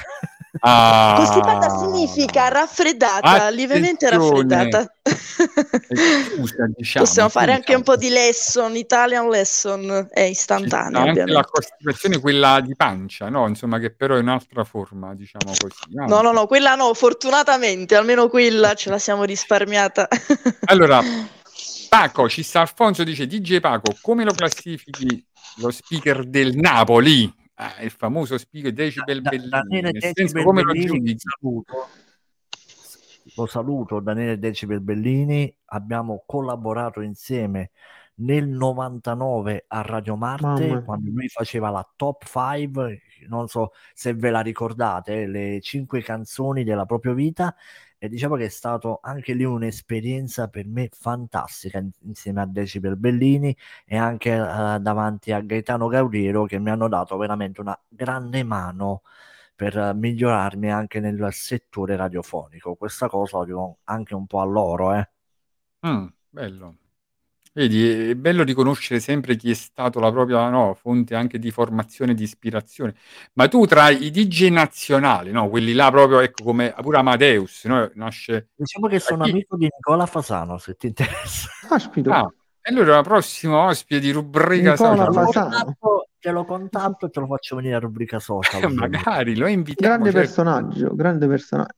S3: Ah, costipata significa raffreddata, attenzione. lievemente raffreddata. Scusa, diciamo, Possiamo fare anche un po' di lesson, Italian lesson, è istantanea.
S1: Anche la costipazione, quella di pancia, no? Insomma, che però è un'altra forma, diciamo così.
S3: No, no, no, no quella no, fortunatamente, almeno quella ce la siamo risparmiata.
S1: allora, (laughs) Paco, ci sta Alfonso, dice DJ Paco, come lo classifichi lo speaker del Napoli? Ah, il famoso speaker Decibel da, Bellini. Daniele Decibel come
S4: Bellini, lo saluto. Lo saluto, Daniele Decibel Bellini. Abbiamo collaborato insieme nel 99 a Radio Marte Mamma. quando lui faceva la top 5 non so se ve la ricordate le cinque canzoni della propria vita e diciamo che è stato anche lì un'esperienza per me fantastica insieme a Decibel Bellini e anche uh, davanti a Gaetano Gaudiero che mi hanno dato veramente una grande mano per migliorarmi anche nel settore radiofonico questa cosa lo dico anche un po' a loro eh.
S1: Mm, bello Vedi, è bello riconoscere sempre chi è stato la propria no, fonte anche di formazione e di ispirazione. Ma tu tra i DJ nazionali, no, quelli là proprio, ecco, come pure Amadeus, no, nasce...
S4: Diciamo che sono chi... amico di Nicola Fasano, se ti interessa.
S1: Aspito. Ah, e allora la prossima ospite di rubrica
S4: Nicola social. Te lo contatto e te lo faccio venire a rubrica social. (laughs)
S1: Magari, lo invitiamo.
S2: Grande cioè... personaggio, grande personaggio.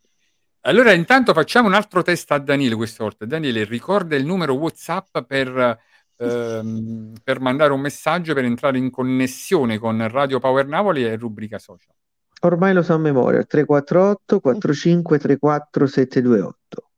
S1: Allora, intanto facciamo un altro test a Daniele questa volta. Daniele, ricorda il numero WhatsApp per, ehm, per mandare un messaggio per entrare in connessione con Radio Power Napoli e rubrica social.
S2: Ormai lo so a memoria: 348 45 34 728.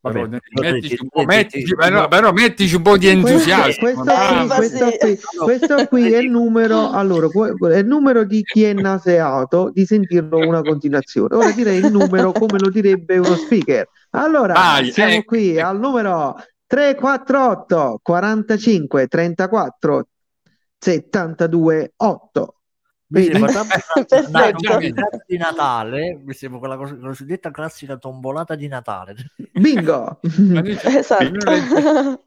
S1: Mettici, un po', mettici, però, però, mettici un po' di entusiasmo.
S2: Questo, questo, qui, questo, qui, questo qui è il numero, allora, è il numero di chi è naseato di sentirlo una continuazione. Ora direi il numero come lo direbbe uno speaker. Allora, Vai, siamo eh, qui al numero 348 45 34 72 8.
S4: Mi sembra (laughs) di Natale, mi sembra quella cosa, la cosiddetta classica tombolata di Natale.
S2: Bingo! (laughs)
S3: esatto.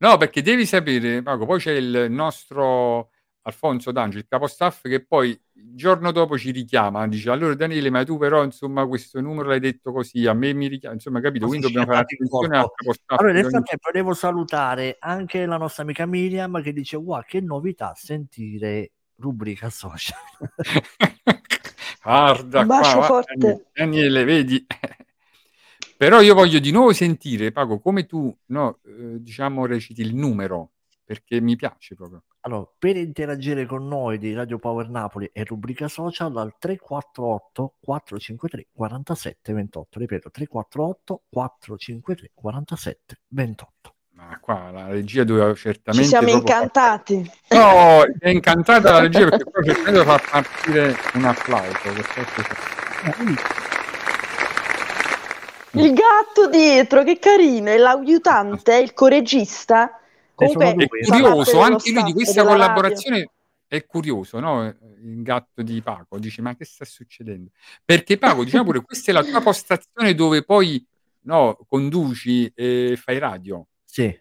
S1: No, perché devi sapere, Paco, poi c'è il nostro Alfonso D'Angelo, il capostaff, che poi il giorno dopo ci richiama, dice allora Daniele, ma tu però insomma questo numero l'hai detto così, a me mi richiama, insomma capito, quindi dobbiamo fare attenzione al
S4: capostaff. Allora nel frattempo devo salutare anche la nostra amica Miriam che dice wow che novità sentire rubrica social. (laughs)
S1: Guarda qua, forte. Daniele, vedi? (laughs) Però io voglio di nuovo sentire, Pago, come tu, no, eh, diciamo, reciti il numero, perché mi piace proprio.
S4: Allora, per interagire con noi di Radio Power Napoli e rubrica social al 348 453 47 28. Ripeto, 348 453 47 28.
S1: Qua la regia doveva certamente... Ci
S3: siamo incantati.
S1: Far... No, è incantata la regia perché cercando di far partire un applauso.
S3: Il gatto dietro, che carino, e l'aiutante, il coregista.
S1: Comunque, è curioso, anche lui di questa collaborazione radio. è curioso, no? Il gatto di Paco dice: Ma che sta succedendo? Perché Paco, diciamo pure, questa è la tua postazione dove poi no, conduci e fai radio.
S4: Sì.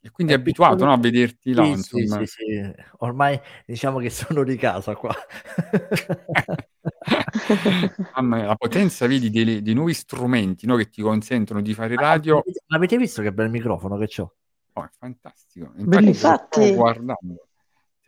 S1: E quindi è, è abituato no, a vederti là,
S4: sì, sì, sì, sì, Ormai diciamo che sono di casa qua. (laughs)
S1: Mamma la potenza, vedi, dei, dei nuovi strumenti no, che ti consentono di fare radio.
S4: Ma avete visto che bel microfono che ho?
S1: Oh, è fantastico. Infatti, Infatti... guardando.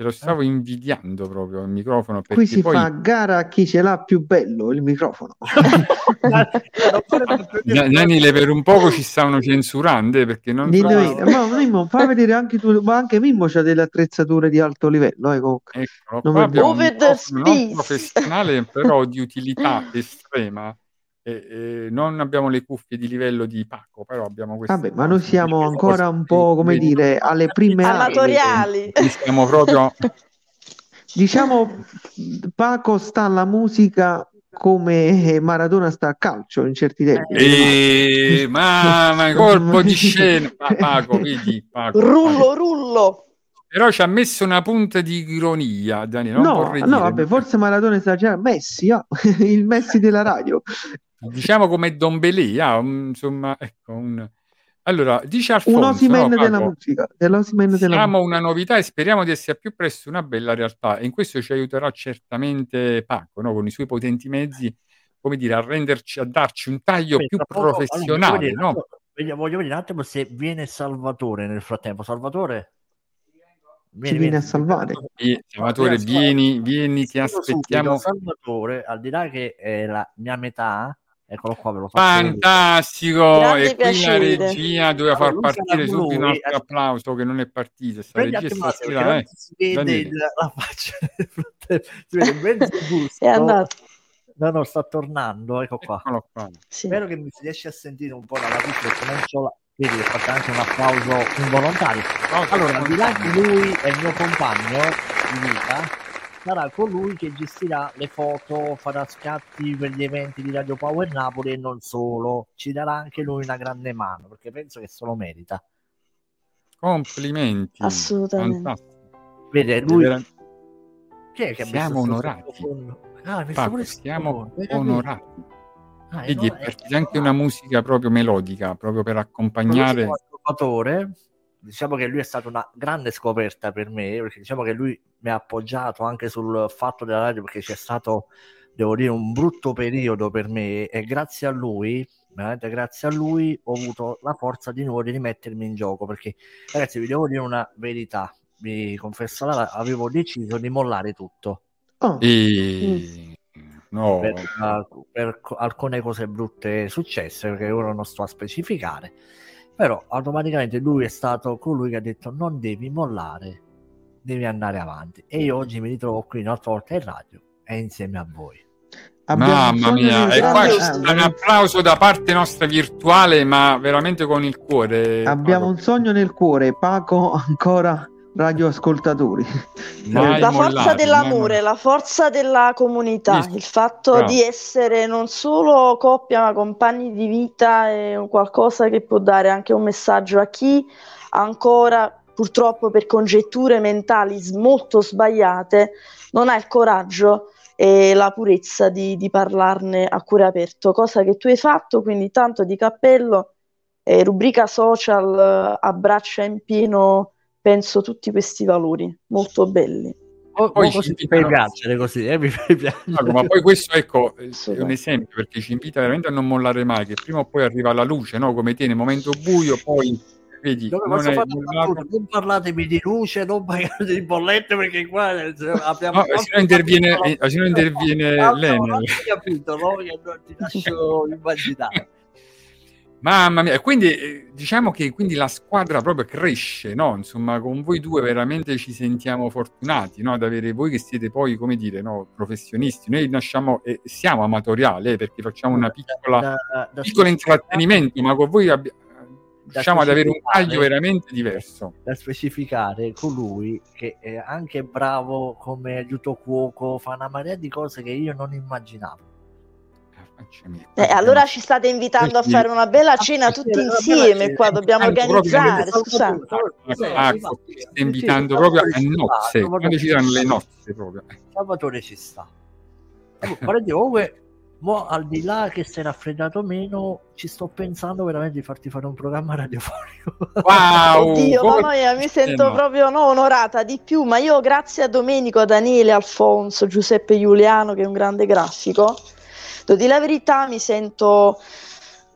S1: Te lo stavo invidiando proprio il microfono.
S2: Qui si poi... fa gara a chi ce l'ha più bello il microfono. (laughs)
S1: Daniele, per un poco ci stavano censurando perché non
S2: so... ma Mimmo, fa vedere anche tu, ma anche Mimmo c'ha delle attrezzature di alto livello. Eh,
S1: Eccolo, qua abbiamo un professionale però di utilità (laughs) estrema e, e non abbiamo le cuffie di livello di Paco, però abbiamo queste.
S2: Vabbè, ma noi siamo ancora un po' come dire alle prime
S3: amatoriali.
S1: Siamo proprio. (laughs)
S2: diciamo, Paco sta alla musica come Maradona sta a calcio in certi tempi.
S1: E... Ma, ma colpo di scena, Paco, vedi, Paco, (laughs)
S3: rullo, Paco. rullo.
S1: Però ci ha messo una punta di ironia, Daniele.
S2: No, no, vabbè, forse Maradona esagera. Messi, oh, (laughs) il Messi della radio.
S1: Diciamo come Don Belì, ah, un, insomma, ecco, un... Allora, dice Alfonso,
S2: un Osimen no, della musica, dell'Osimen
S1: della siamo una novità e speriamo di essere più presto una bella realtà e in questo ci aiuterà certamente Paco, no? con i suoi potenti mezzi, come dire, a renderci, a darci un taglio Beh, più professionale, allora,
S4: voglio, vedere, voglio vedere un attimo se viene Salvatore nel frattempo. Salvatore?
S2: Vieni, ci viene a salvare.
S1: Salvatore, vieni, vieni, ti aspettiamo.
S4: Salvatore, al di là che è la mia metà, Eccolo qua, ve lo
S1: faccio Fantastico! Grande e qui la regia doveva far partire subito un altro applauso che non è partito. Sta regia stasera,
S4: eh. si vede il, la faccia si vede mezzo gusto. è andato. No, no, sta tornando, ecco qua. qua. Sì. Spero che mi si riesce a sentire un po' dalla pista perché non so la... Vedi, ho fatto anche un applauso involontario. Allora, al di là di lui è il mio compagno di vita, sarà colui che gestirà le foto, farà scatti per gli eventi di Radio Power Napoli e non solo, ci darà anche lui una grande mano perché penso che se lo merita.
S1: Complimenti.
S3: Assolutamente.
S4: Vede, lui... Vera...
S1: Chi è che Siamo onorati. Ah, Paco, siamo onorati. Ah, Vedi, no, è partita anche una musica proprio melodica, proprio per accompagnare
S4: diciamo che lui è stata una grande scoperta per me, perché diciamo che lui mi ha appoggiato anche sul fatto della radio, perché c'è stato, devo dire, un brutto periodo per me e grazie a lui, veramente grazie a lui, ho avuto la forza di nuovo di rimettermi in gioco, perché ragazzi vi devo dire una verità, vi confesso, avevo deciso di mollare tutto.
S1: Oh. E... No.
S4: Per, per, alcune cose brutte successe, perché ora non sto a specificare però automaticamente lui è stato colui che ha detto non devi mollare, devi andare avanti. E io oggi mi ritrovo qui un'altra volta in radio e insieme a voi.
S1: Mamma mia, e qua c'è un applauso da parte nostra virtuale, ma veramente con il cuore.
S2: Abbiamo Paco. un sogno nel cuore, Paco (laughs) ancora radioascoltatori.
S3: Mai la mollare, forza dell'amore, la forza della comunità, il fatto Bravo. di essere non solo coppia ma compagni di vita è qualcosa che può dare anche un messaggio a chi ancora purtroppo per congetture mentali molto sbagliate non ha il coraggio e la purezza di, di parlarne a cuore aperto, cosa che tu hai fatto, quindi tanto di cappello, eh, rubrica social, abbraccia in pieno penso tutti questi valori molto belli.
S4: Poi mi fai piacere così, eh, (laughs) mi fai piacere.
S1: ma poi questo ecco è un esempio perché ci invita veramente a non mollare mai, che prima o poi arriva la luce, no? come te nel momento buio, poi vedi, non, è,
S4: non, non, parlatemi di luce, non pagate di bollette perché qua eh, abbiamo
S1: no, se no interviene, eh, se no interviene l'Enel.
S4: capito, no? Non ti lascio (laughs) immaginare.
S1: Mamma mia, quindi eh, diciamo che quindi la squadra proprio cresce, no? Insomma, con voi due veramente ci sentiamo fortunati, no? Ad avere voi che siete poi, come dire, no? professionisti. Noi nasciamo e siamo amatoriali, eh, perché facciamo una piccola, da, da, da piccolo intrattenimento, ma con voi abbiamo riusciamo ad avere un taglio veramente diverso.
S4: Da specificare colui che è anche bravo come aiuto cuoco, fa una marea di cose che io non immaginavo.
S3: Eh, allora ci state invitando a fare una bella cena tutti insieme qua, dobbiamo organizzare, scusate.
S1: Ah, ci stai invitando proprio a nozze, quando ci saranno le nozze proprio.
S4: Salvatore ci sta. Comunque, Mo, al di là che sei raffreddato meno, ci sto pensando veramente di farti fare un programma radiofonico.
S1: Wow!
S3: Oddio, mamma mia, mi sento no. proprio no, onorata di più, ma io grazie a Domenico, a Daniele, Alfonso, Giuseppe Giuliano, che è un grande grafico, Devo dire la verità, mi sento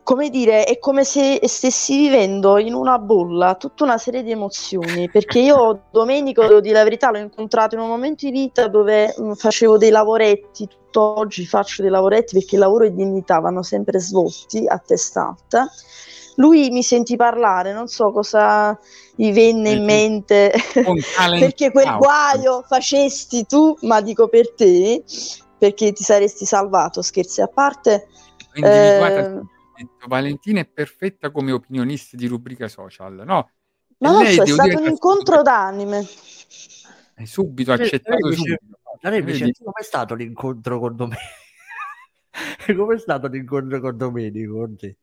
S3: come dire, è come se stessi vivendo in una bolla tutta una serie di emozioni, perché io Domenico, devo dire la verità, l'ho incontrato in un momento di vita dove mm, facevo dei lavoretti, tutt'oggi faccio dei lavoretti perché lavoro e dignità vanno sempre svolti a testa alta. Lui mi sentì parlare, non so cosa gli venne in mente, (laughs) perché quel guaio facesti tu, ma dico per te, perché ti saresti salvato, scherzi a parte.
S1: Eh, Valentina è perfetta come opinionista di rubrica social, no?
S3: Ma non so, è stato un incontro d'anime.
S1: È subito accettato. subito.
S4: come è stato l'incontro con Domenico? (laughs) come è stato l'incontro con Domenico? Con te?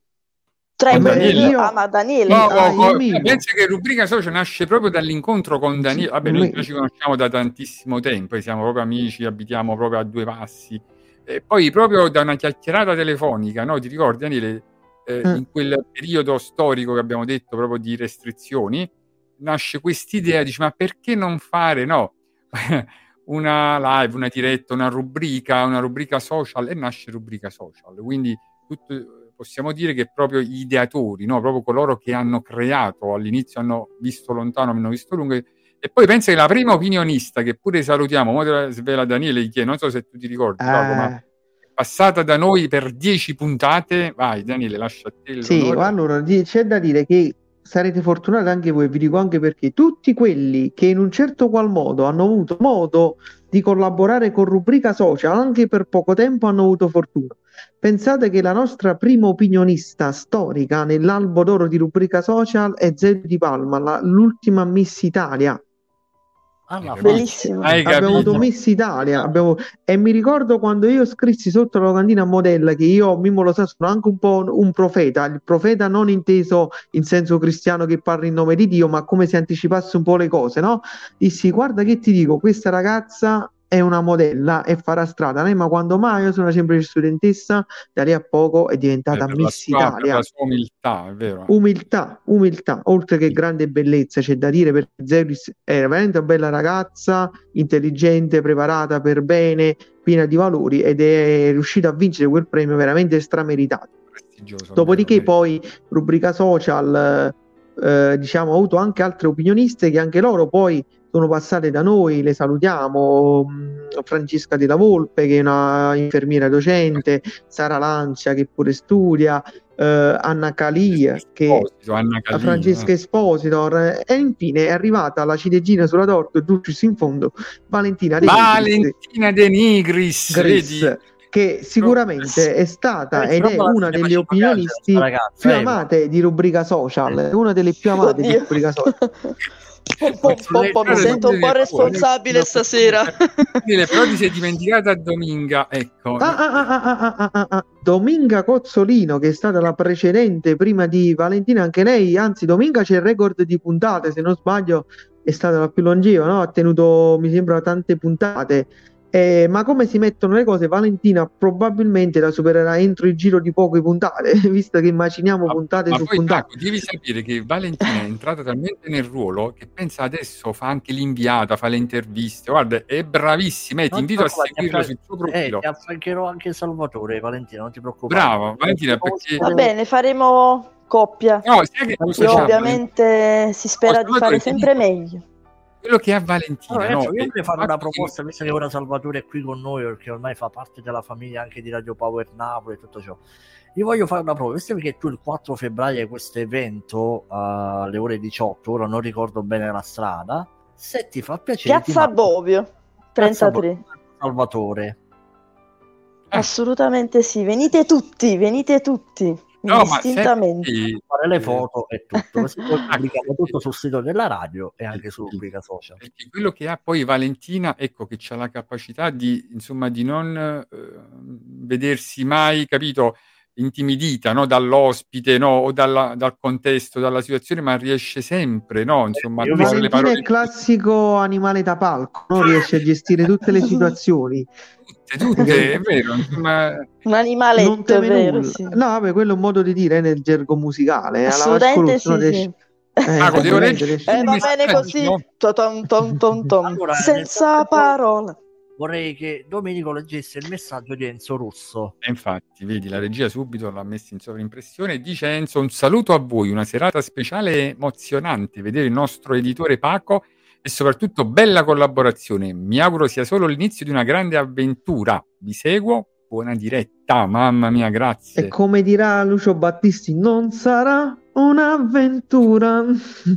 S3: Tra Daniele. Io... Ah, ma Daniele. No,
S1: ah, no, penso che rubrica social nasce proprio dall'incontro con Daniele. Vabbè, noi, noi ci conosciamo da tantissimo tempo, siamo proprio amici, abitiamo proprio a due passi. E poi proprio da una chiacchierata telefonica, no? Ti ricordi Daniele? Eh, mm. In quel periodo storico che abbiamo detto proprio di restrizioni, nasce quest'idea, dice ma perché non fare, no? (laughs) una live, una diretta, una rubrica, una rubrica social e nasce rubrica social. Quindi tutto possiamo dire che proprio gli ideatori, no? proprio coloro che hanno creato all'inizio, hanno visto lontano, hanno visto lungo. E poi pensa che la prima opinionista, che pure salutiamo, ora svela Daniele, che non so se tu ti ricordi. Paco, ma passata da noi per dieci puntate. Vai, Daniele, lascia a te.
S2: Sì, allora c'è da dire che sarete fortunati anche voi, vi dico anche perché tutti quelli che in un certo qual modo hanno avuto modo di collaborare con rubrica social anche per poco tempo hanno avuto fortuna. Pensate che la nostra prima opinionista storica nell'albo d'oro di rubrica social è Zed Di Palma, la, l'ultima Miss Italia
S3: Ah, Bellissimo.
S2: abbiamo avuto Miss Italia abbiamo... e mi ricordo quando io scrissi sotto la locandina modella che io, Mimmo lo sa, sono anche un po' un profeta, il profeta non inteso in senso cristiano che parla in nome di Dio, ma come se anticipasse un po' le cose, no? Dissi, guarda che ti dico, questa ragazza è una modella e farà strada, ma quando mai io sono una semplice studentessa, da lì a poco è diventata è Miss sua, Italia.
S1: la sua umiltà, è vero.
S2: Umiltà, umiltà, oltre che grande bellezza, c'è da dire perché Zeus è veramente una bella ragazza, intelligente, preparata per bene, piena di valori ed è riuscita a vincere quel premio veramente strameritato. Dopodiché vero, poi rubrica social, eh, diciamo, ha avuto anche altre opinioniste che anche loro poi sono passate da noi, le salutiamo, mm, Francesca Della Volpe che è una infermiera docente, Sara Lancia che pure studia, eh, Anna Calia, che Anna Calia, Francesca Esposito e infine è arrivata la ciliegina sulla torta e Dulcis in fondo Valentina
S1: De Valentina De Nigris, Gris,
S2: che sicuramente è stata ed è una delle opinionisti più amate di rubrica social, una delle più amate di rubrica social. (laughs)
S3: Po, po, po, mi sento un po' responsabile stasera.
S1: Però ti sei dimenticata Dominga, ecco.
S2: Ah, ah, ah, Dominga Cozzolino, che è stata la precedente prima di Valentina, anche lei, anzi Dominga c'è il record di puntate, se non sbaglio è stata la più longeva, no? ha tenuto mi sembra tante puntate eh, ma come si mettono le cose, Valentina probabilmente la supererà entro il giro di poche puntate, (laughs) visto che immaginiamo ma, puntate ma su poi, puntate. Taco,
S1: devi sapere che Valentina è entrata talmente nel ruolo che pensa adesso fa anche l'inviata, fa le interviste. Guarda, è bravissima. E ti invito a seguirla sul suo profilo.
S4: Eh, ti affiancherò anche Salvatore, Valentina, non ti preoccupare.
S1: Bravo, Valentina, perché...
S3: Va bene, faremo coppia. No, sai che ovviamente si spera di fare sempre meglio
S1: quello che ha Valentina.
S4: Allora, no, io vorrei fare una proposta, visto che ora Salvatore è qui con noi, perché ormai fa parte della famiglia anche di Radio Power Napoli e tutto ciò. Io voglio fare una prova, visto che tu il 4 febbraio hai questo evento uh, alle ore 18, ora non ricordo bene la strada, se ti fa piacere...
S3: Piazza Bovio, 33.
S4: Salvatore.
S3: Assolutamente sì, venite tutti, venite tutti. No, ma senti,
S4: fare le foto e tutto. (laughs) pubblichiamo tutto sul sito della radio e anche su rubrica social.
S1: Perché quello che ha poi Valentina, ecco che ha la capacità di, insomma, di non eh, vedersi mai, capito, intimidita no? dall'ospite no? o dalla, dal contesto, dalla situazione, ma riesce sempre no? Insomma,
S2: a dire le parole. è il classico animale da palco, no? riesce a gestire tutte le situazioni
S1: tutte, tutte, è vero. Ma...
S3: Un animaletto, è vero. Sì.
S2: No, vabbè, quello è un modo di dire nel gergo musicale.
S3: Eh, Assolutamente sì, sì. Eh, ah, eh, va bene così, tom, tom, tom, tom. Allora, senza parole.
S4: Vorrei che Domenico leggesse il messaggio di Enzo Russo.
S1: E infatti, vedi, la regia subito l'ha messo in sovrimpressione. Dice Enzo: Un saluto a voi, una serata speciale e emozionante. Vedere il nostro editore Paco e soprattutto bella collaborazione. Mi auguro sia solo l'inizio di una grande avventura. Vi seguo, buona diretta, mamma mia, grazie.
S2: E come dirà Lucio Battisti, non sarà un'avventura.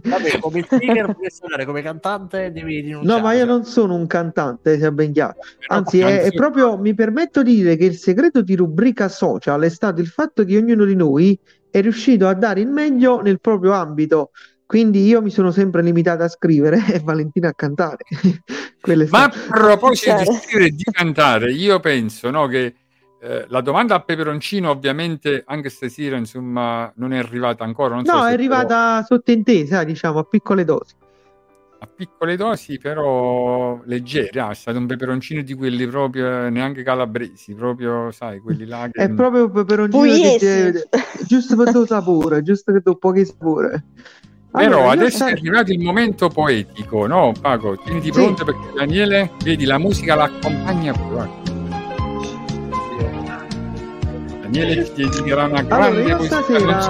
S4: Vabbè, come (laughs) speaker puoi suonare, come cantante devi rinunciare.
S2: No, ma io non sono un cantante, sia ben chiaro. Anzi, è, è, proprio, mi permetto di dire che il segreto di rubrica social è stato il fatto che ognuno di noi è riuscito a dare il meglio nel proprio ambito. Quindi io mi sono sempre limitata a scrivere (laughs) e Valentina a cantare. (laughs)
S1: Ma a proposito di scrivere e di cantare, io penso no, che eh, la domanda a peperoncino ovviamente anche stasera insomma non è arrivata ancora. no,
S2: so è arrivata però... sottintesa, diciamo, a piccole dosi.
S1: A piccole dosi, però leggere. Ah, è stato un peperoncino di quelli proprio neanche calabresi, proprio, sai, quelli là.
S2: Che... È proprio un peperoncino che, giusto per il tuo sapore, giusto che tu pochi sapore.
S1: Però allora, adesso sta... è arrivato il momento poetico, no Paco? Tieniti sì. pronto perché Daniele, vedi, la musica l'accompagna Daniele ti dedicherà una grande allora, poesia, non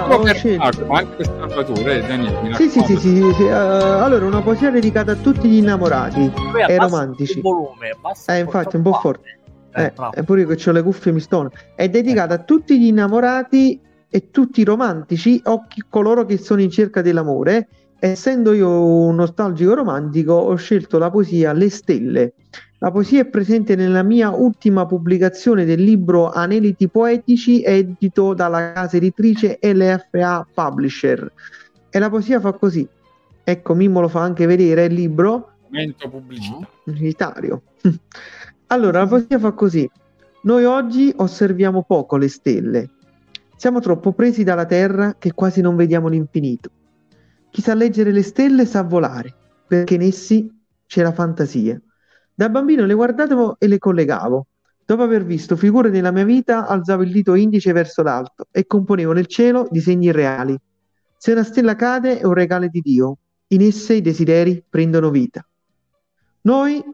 S1: solo anche per Salvatore, eh, Daniele.
S2: Sì, sì, sì, sì, sì. Uh, allora, una poesia dedicata a tutti gli innamorati e romantici.
S4: Il volume,
S2: eh, infatti, un po' forte. Eh, eh, pure che ho le cuffie mi stono. È dedicata a tutti gli innamorati e tutti i romantici o chi, coloro che sono in cerca dell'amore. Essendo io un nostalgico romantico, ho scelto la poesia Le stelle. La poesia è presente nella mia ultima pubblicazione del libro Aneliti poetici, edito dalla casa editrice LFA Publisher. E la poesia fa così. Ecco, Mimmo lo fa anche vedere il libro.
S1: Momento pubblicitario.
S2: Pubblicitario. (laughs) allora, la poesia fa così. Noi oggi osserviamo poco le stelle. Siamo troppo presi dalla terra che quasi non vediamo l'infinito. Chi sa leggere le stelle sa volare, perché in essi c'è la fantasia. Da bambino le guardavo e le collegavo. Dopo aver visto figure nella mia vita, alzavo il dito indice verso l'alto e componevo nel cielo disegni reali. Se una stella cade è un regalo di Dio, in esse i desideri prendono vita. Noi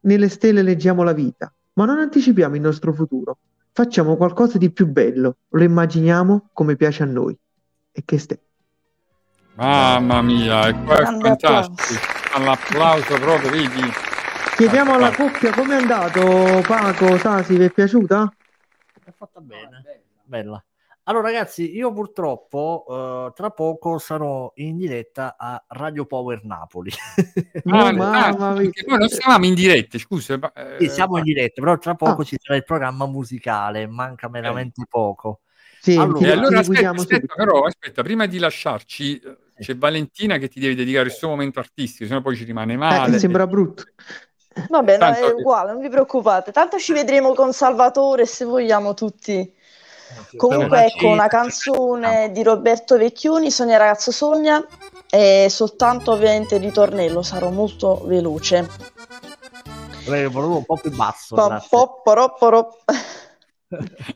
S2: nelle stelle leggiamo la vita, ma non anticipiamo il nostro futuro. Facciamo qualcosa di più bello, lo immaginiamo come piace a noi. E che ste.
S1: Mamma mia, è, è fantastico. All'applauso proprio, vedi?
S2: Chiediamo alla coppia come è andato Paco, Sasi, vi è piaciuta?
S4: È fatta bene, bella. Allora ragazzi, io purtroppo uh, tra poco sarò in diretta a Radio Power Napoli. (laughs)
S1: ah, mamma mia. Noi non stavamo in diretta, scusa.
S4: Eh, sì, siamo in diretta, però tra poco ah. ci sarà il programma musicale, manca veramente eh. poco.
S1: Sì, allora, allora aspetta, aspetta, però, aspetta, prima di lasciarci, c'è Valentina che ti deve dedicare il suo momento artistico, sennò poi ci rimane male.
S2: Eh, sembra brutto.
S3: Vabbè, no, è uguale, non vi preoccupate. Tanto ci vedremo con Salvatore se vogliamo tutti. Comunque, ecco una canzone di Roberto Vecchioni, Sogna ragazzo sogna, e soltanto ovviamente il ritornello, sarò molto veloce.
S4: Volevo un po' più basso.
S3: Po, po, poro, poro.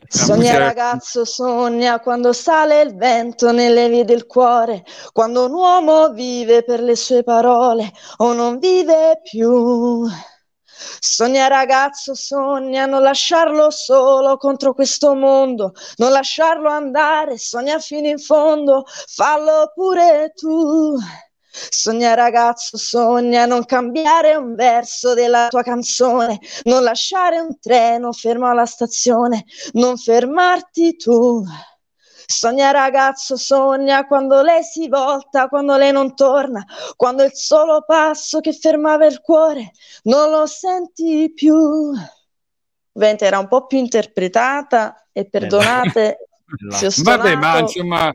S3: Sogna ragazzo, sogna quando sale il vento nelle vie del cuore, quando un uomo vive per le sue parole o non vive più. Sogna ragazzo, sogna non lasciarlo solo contro questo mondo, non lasciarlo andare, sogna fino in fondo, fallo pure tu. Sogna ragazzo, sogna non cambiare un verso della tua canzone, non lasciare un treno fermo alla stazione, non fermarti tu. Sogna ragazzo, sogna quando lei si volta, quando lei non torna, quando il solo passo che fermava il cuore non lo senti più. Ovviamente era un po' più interpretata e perdonate (laughs) ho stonato.
S1: Vabbè, ma insomma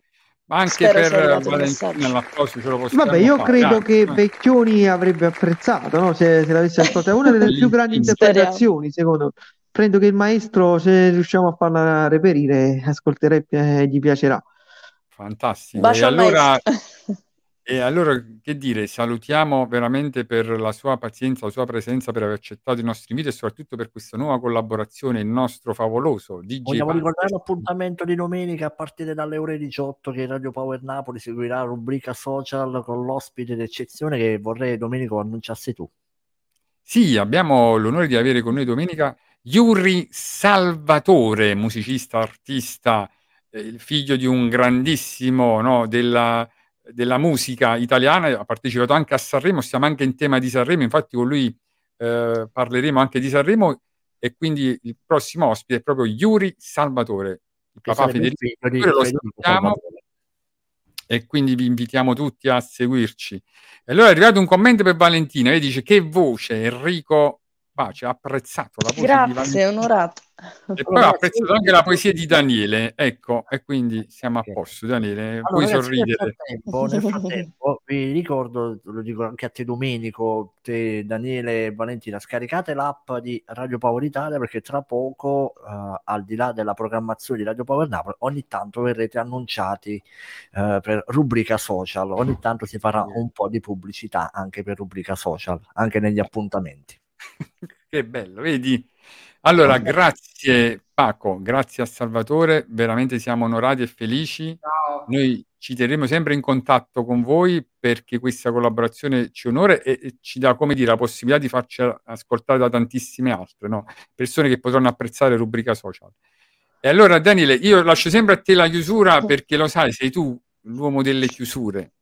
S1: anche Spero per Valentina l'appoggio ce lo possiamo
S2: Vabbè, io fare. credo che Vecchioni avrebbe apprezzato, no? se, se l'avesse ascoltato. È una delle più grandi interpretazioni, secondo me credo che il maestro, se riusciamo a farla reperire, ascolterà e gli piacerà.
S1: Fantastico. Bacio e allora, e allora, che dire, salutiamo veramente per la sua pazienza, la sua presenza, per aver accettato i nostri inviti e soprattutto per questa nuova collaborazione, il nostro favoloso DJ
S4: Vogliamo ricordare l'appuntamento di domenica a partire dalle ore 18 che Radio Power Napoli seguirà la rubrica social con l'ospite d'eccezione che vorrei Domenico annunciasse tu.
S1: Sì, abbiamo l'onore di avere con noi domenica Yuri Salvatore, musicista, artista, eh, il figlio di un grandissimo no, della, della, musica italiana, ha partecipato anche a Sanremo, siamo anche in tema di Sanremo, infatti con lui eh, parleremo anche di Sanremo e quindi il prossimo ospite è proprio Yuri Salvatore, il papà Federico, di, lo sappiamo e quindi vi invitiamo tutti a seguirci. E allora è arrivato un commento per Valentina, e dice che voce Enrico Pace ha apprezzato la
S3: poesia Grazie, onorato.
S1: E poi ha apprezzato anche la poesia di Daniele, ecco, e quindi siamo a posto, Daniele, allora, puoi ragazzi, sorridere.
S4: Nel frattempo, nel frattempo vi ricordo, lo dico anche a te Domenico, te Daniele e Valentina, scaricate l'app di Radio Power Italia perché tra poco, uh, al di là della programmazione di Radio Power Napoli, ogni tanto verrete annunciati uh, per rubrica social, ogni tanto si farà un po' di pubblicità anche per rubrica social, anche negli appuntamenti. (laughs)
S1: che bello, vedi? Allora, grazie Paco, grazie a Salvatore, veramente siamo onorati e felici. Ciao. Noi ci terremo sempre in contatto con voi perché questa collaborazione ci onora e, e ci dà, come dire, la possibilità di farci ascoltare da tantissime altre no? persone che potranno apprezzare rubrica social. E allora, Daniele, io lascio sempre a te la chiusura perché lo sai, sei tu l'uomo delle chiusure.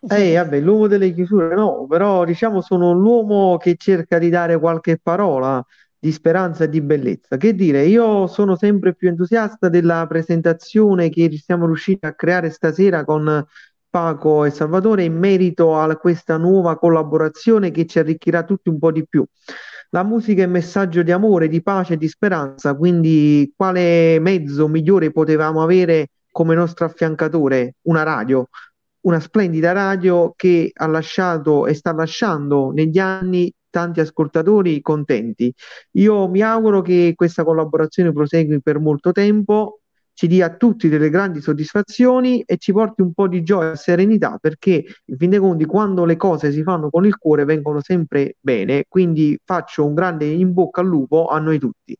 S2: Eh, vabbè, l'uomo delle chiusure no, però diciamo sono l'uomo che cerca di dare qualche parola di speranza e di bellezza. Che dire, io sono sempre più entusiasta della presentazione che siamo riusciti a creare stasera con Paco e Salvatore in merito a questa nuova collaborazione che ci arricchirà tutti un po' di più. La musica è messaggio di amore, di pace e di speranza, quindi quale mezzo migliore potevamo avere come nostro affiancatore? Una radio, una splendida radio che ha lasciato e sta lasciando negli anni tanti ascoltatori contenti. Io mi auguro che questa collaborazione prosegui per molto tempo, ci dia a tutti delle grandi soddisfazioni e ci porti un po' di gioia e serenità perché in fin dei conti quando le cose si fanno con il cuore vengono sempre bene, quindi faccio un grande in bocca al lupo a noi tutti.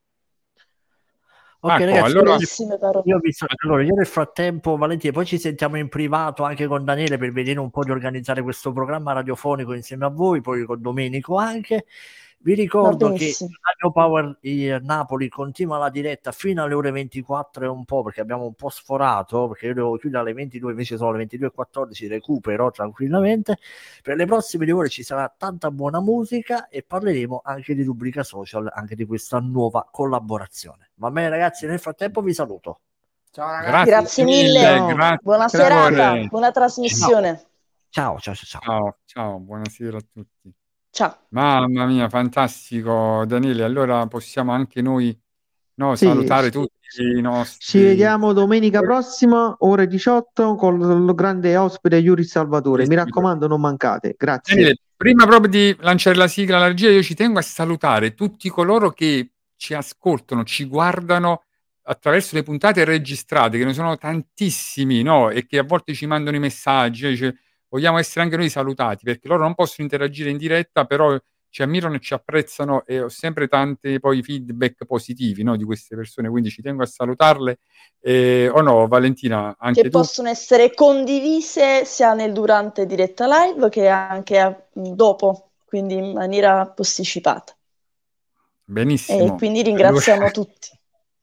S4: Ok, Marco, ragazzi, allora... Io, vi... allora, io nel frattempo, Valentina, poi ci sentiamo in privato anche con Daniele per vedere un po' di organizzare questo programma radiofonico insieme a voi, poi con Domenico anche. Vi ricordo che Radio Power Napoli continua la diretta fino alle ore 24 e un po' perché abbiamo un po' sforato perché io devo chiudere alle 22 invece sono le 22.14 recupero tranquillamente. Per le prossime due ore ci sarà tanta buona musica e parleremo anche di rubrica social anche di questa nuova collaborazione. Va bene ragazzi nel frattempo vi saluto.
S3: Ciao ragazzi. Grazie, grazie mille grazie. buona serata buona trasmissione.
S4: Ciao ciao ciao,
S1: ciao, ciao buonasera a tutti
S3: Ciao.
S1: Mamma mia, fantastico Daniele. Allora possiamo anche noi no, Sì, salutare tutti i
S2: Ci vediamo domenica prossima, ore 18, con il grande ospite Yuri Salvatore. Mi raccomando, non mancate. Grazie.
S1: Daniele, prima proprio di lanciare la sigla alla regia, io ci tengo a salutare tutti coloro che ci ascoltano, ci guardano attraverso le puntate registrate, che ne sono tantissimi, no? E che a volte ci mandano i messaggi, dice, vogliamo essere anche noi salutati perché loro non possono interagire in diretta, però ci ammirano e ci apprezzano e ho sempre tanti poi feedback positivi no, di queste persone, quindi ci tengo a salutarle. Eh, o no, Valentina, anche
S3: che
S1: tu?
S3: possono essere condivise sia nel durante diretta live che anche a, dopo, quindi in maniera posticipata.
S1: Benissimo.
S3: E quindi ringraziamo allora... tutti.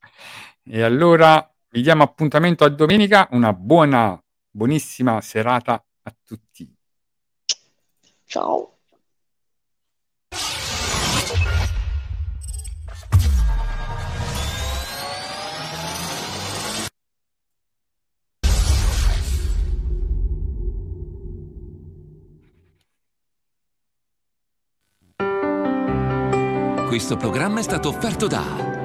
S3: (laughs)
S1: E allora vi diamo appuntamento a domenica, una buona, buonissima serata a tutti.
S3: Ciao.
S5: Questo programma è stato offerto da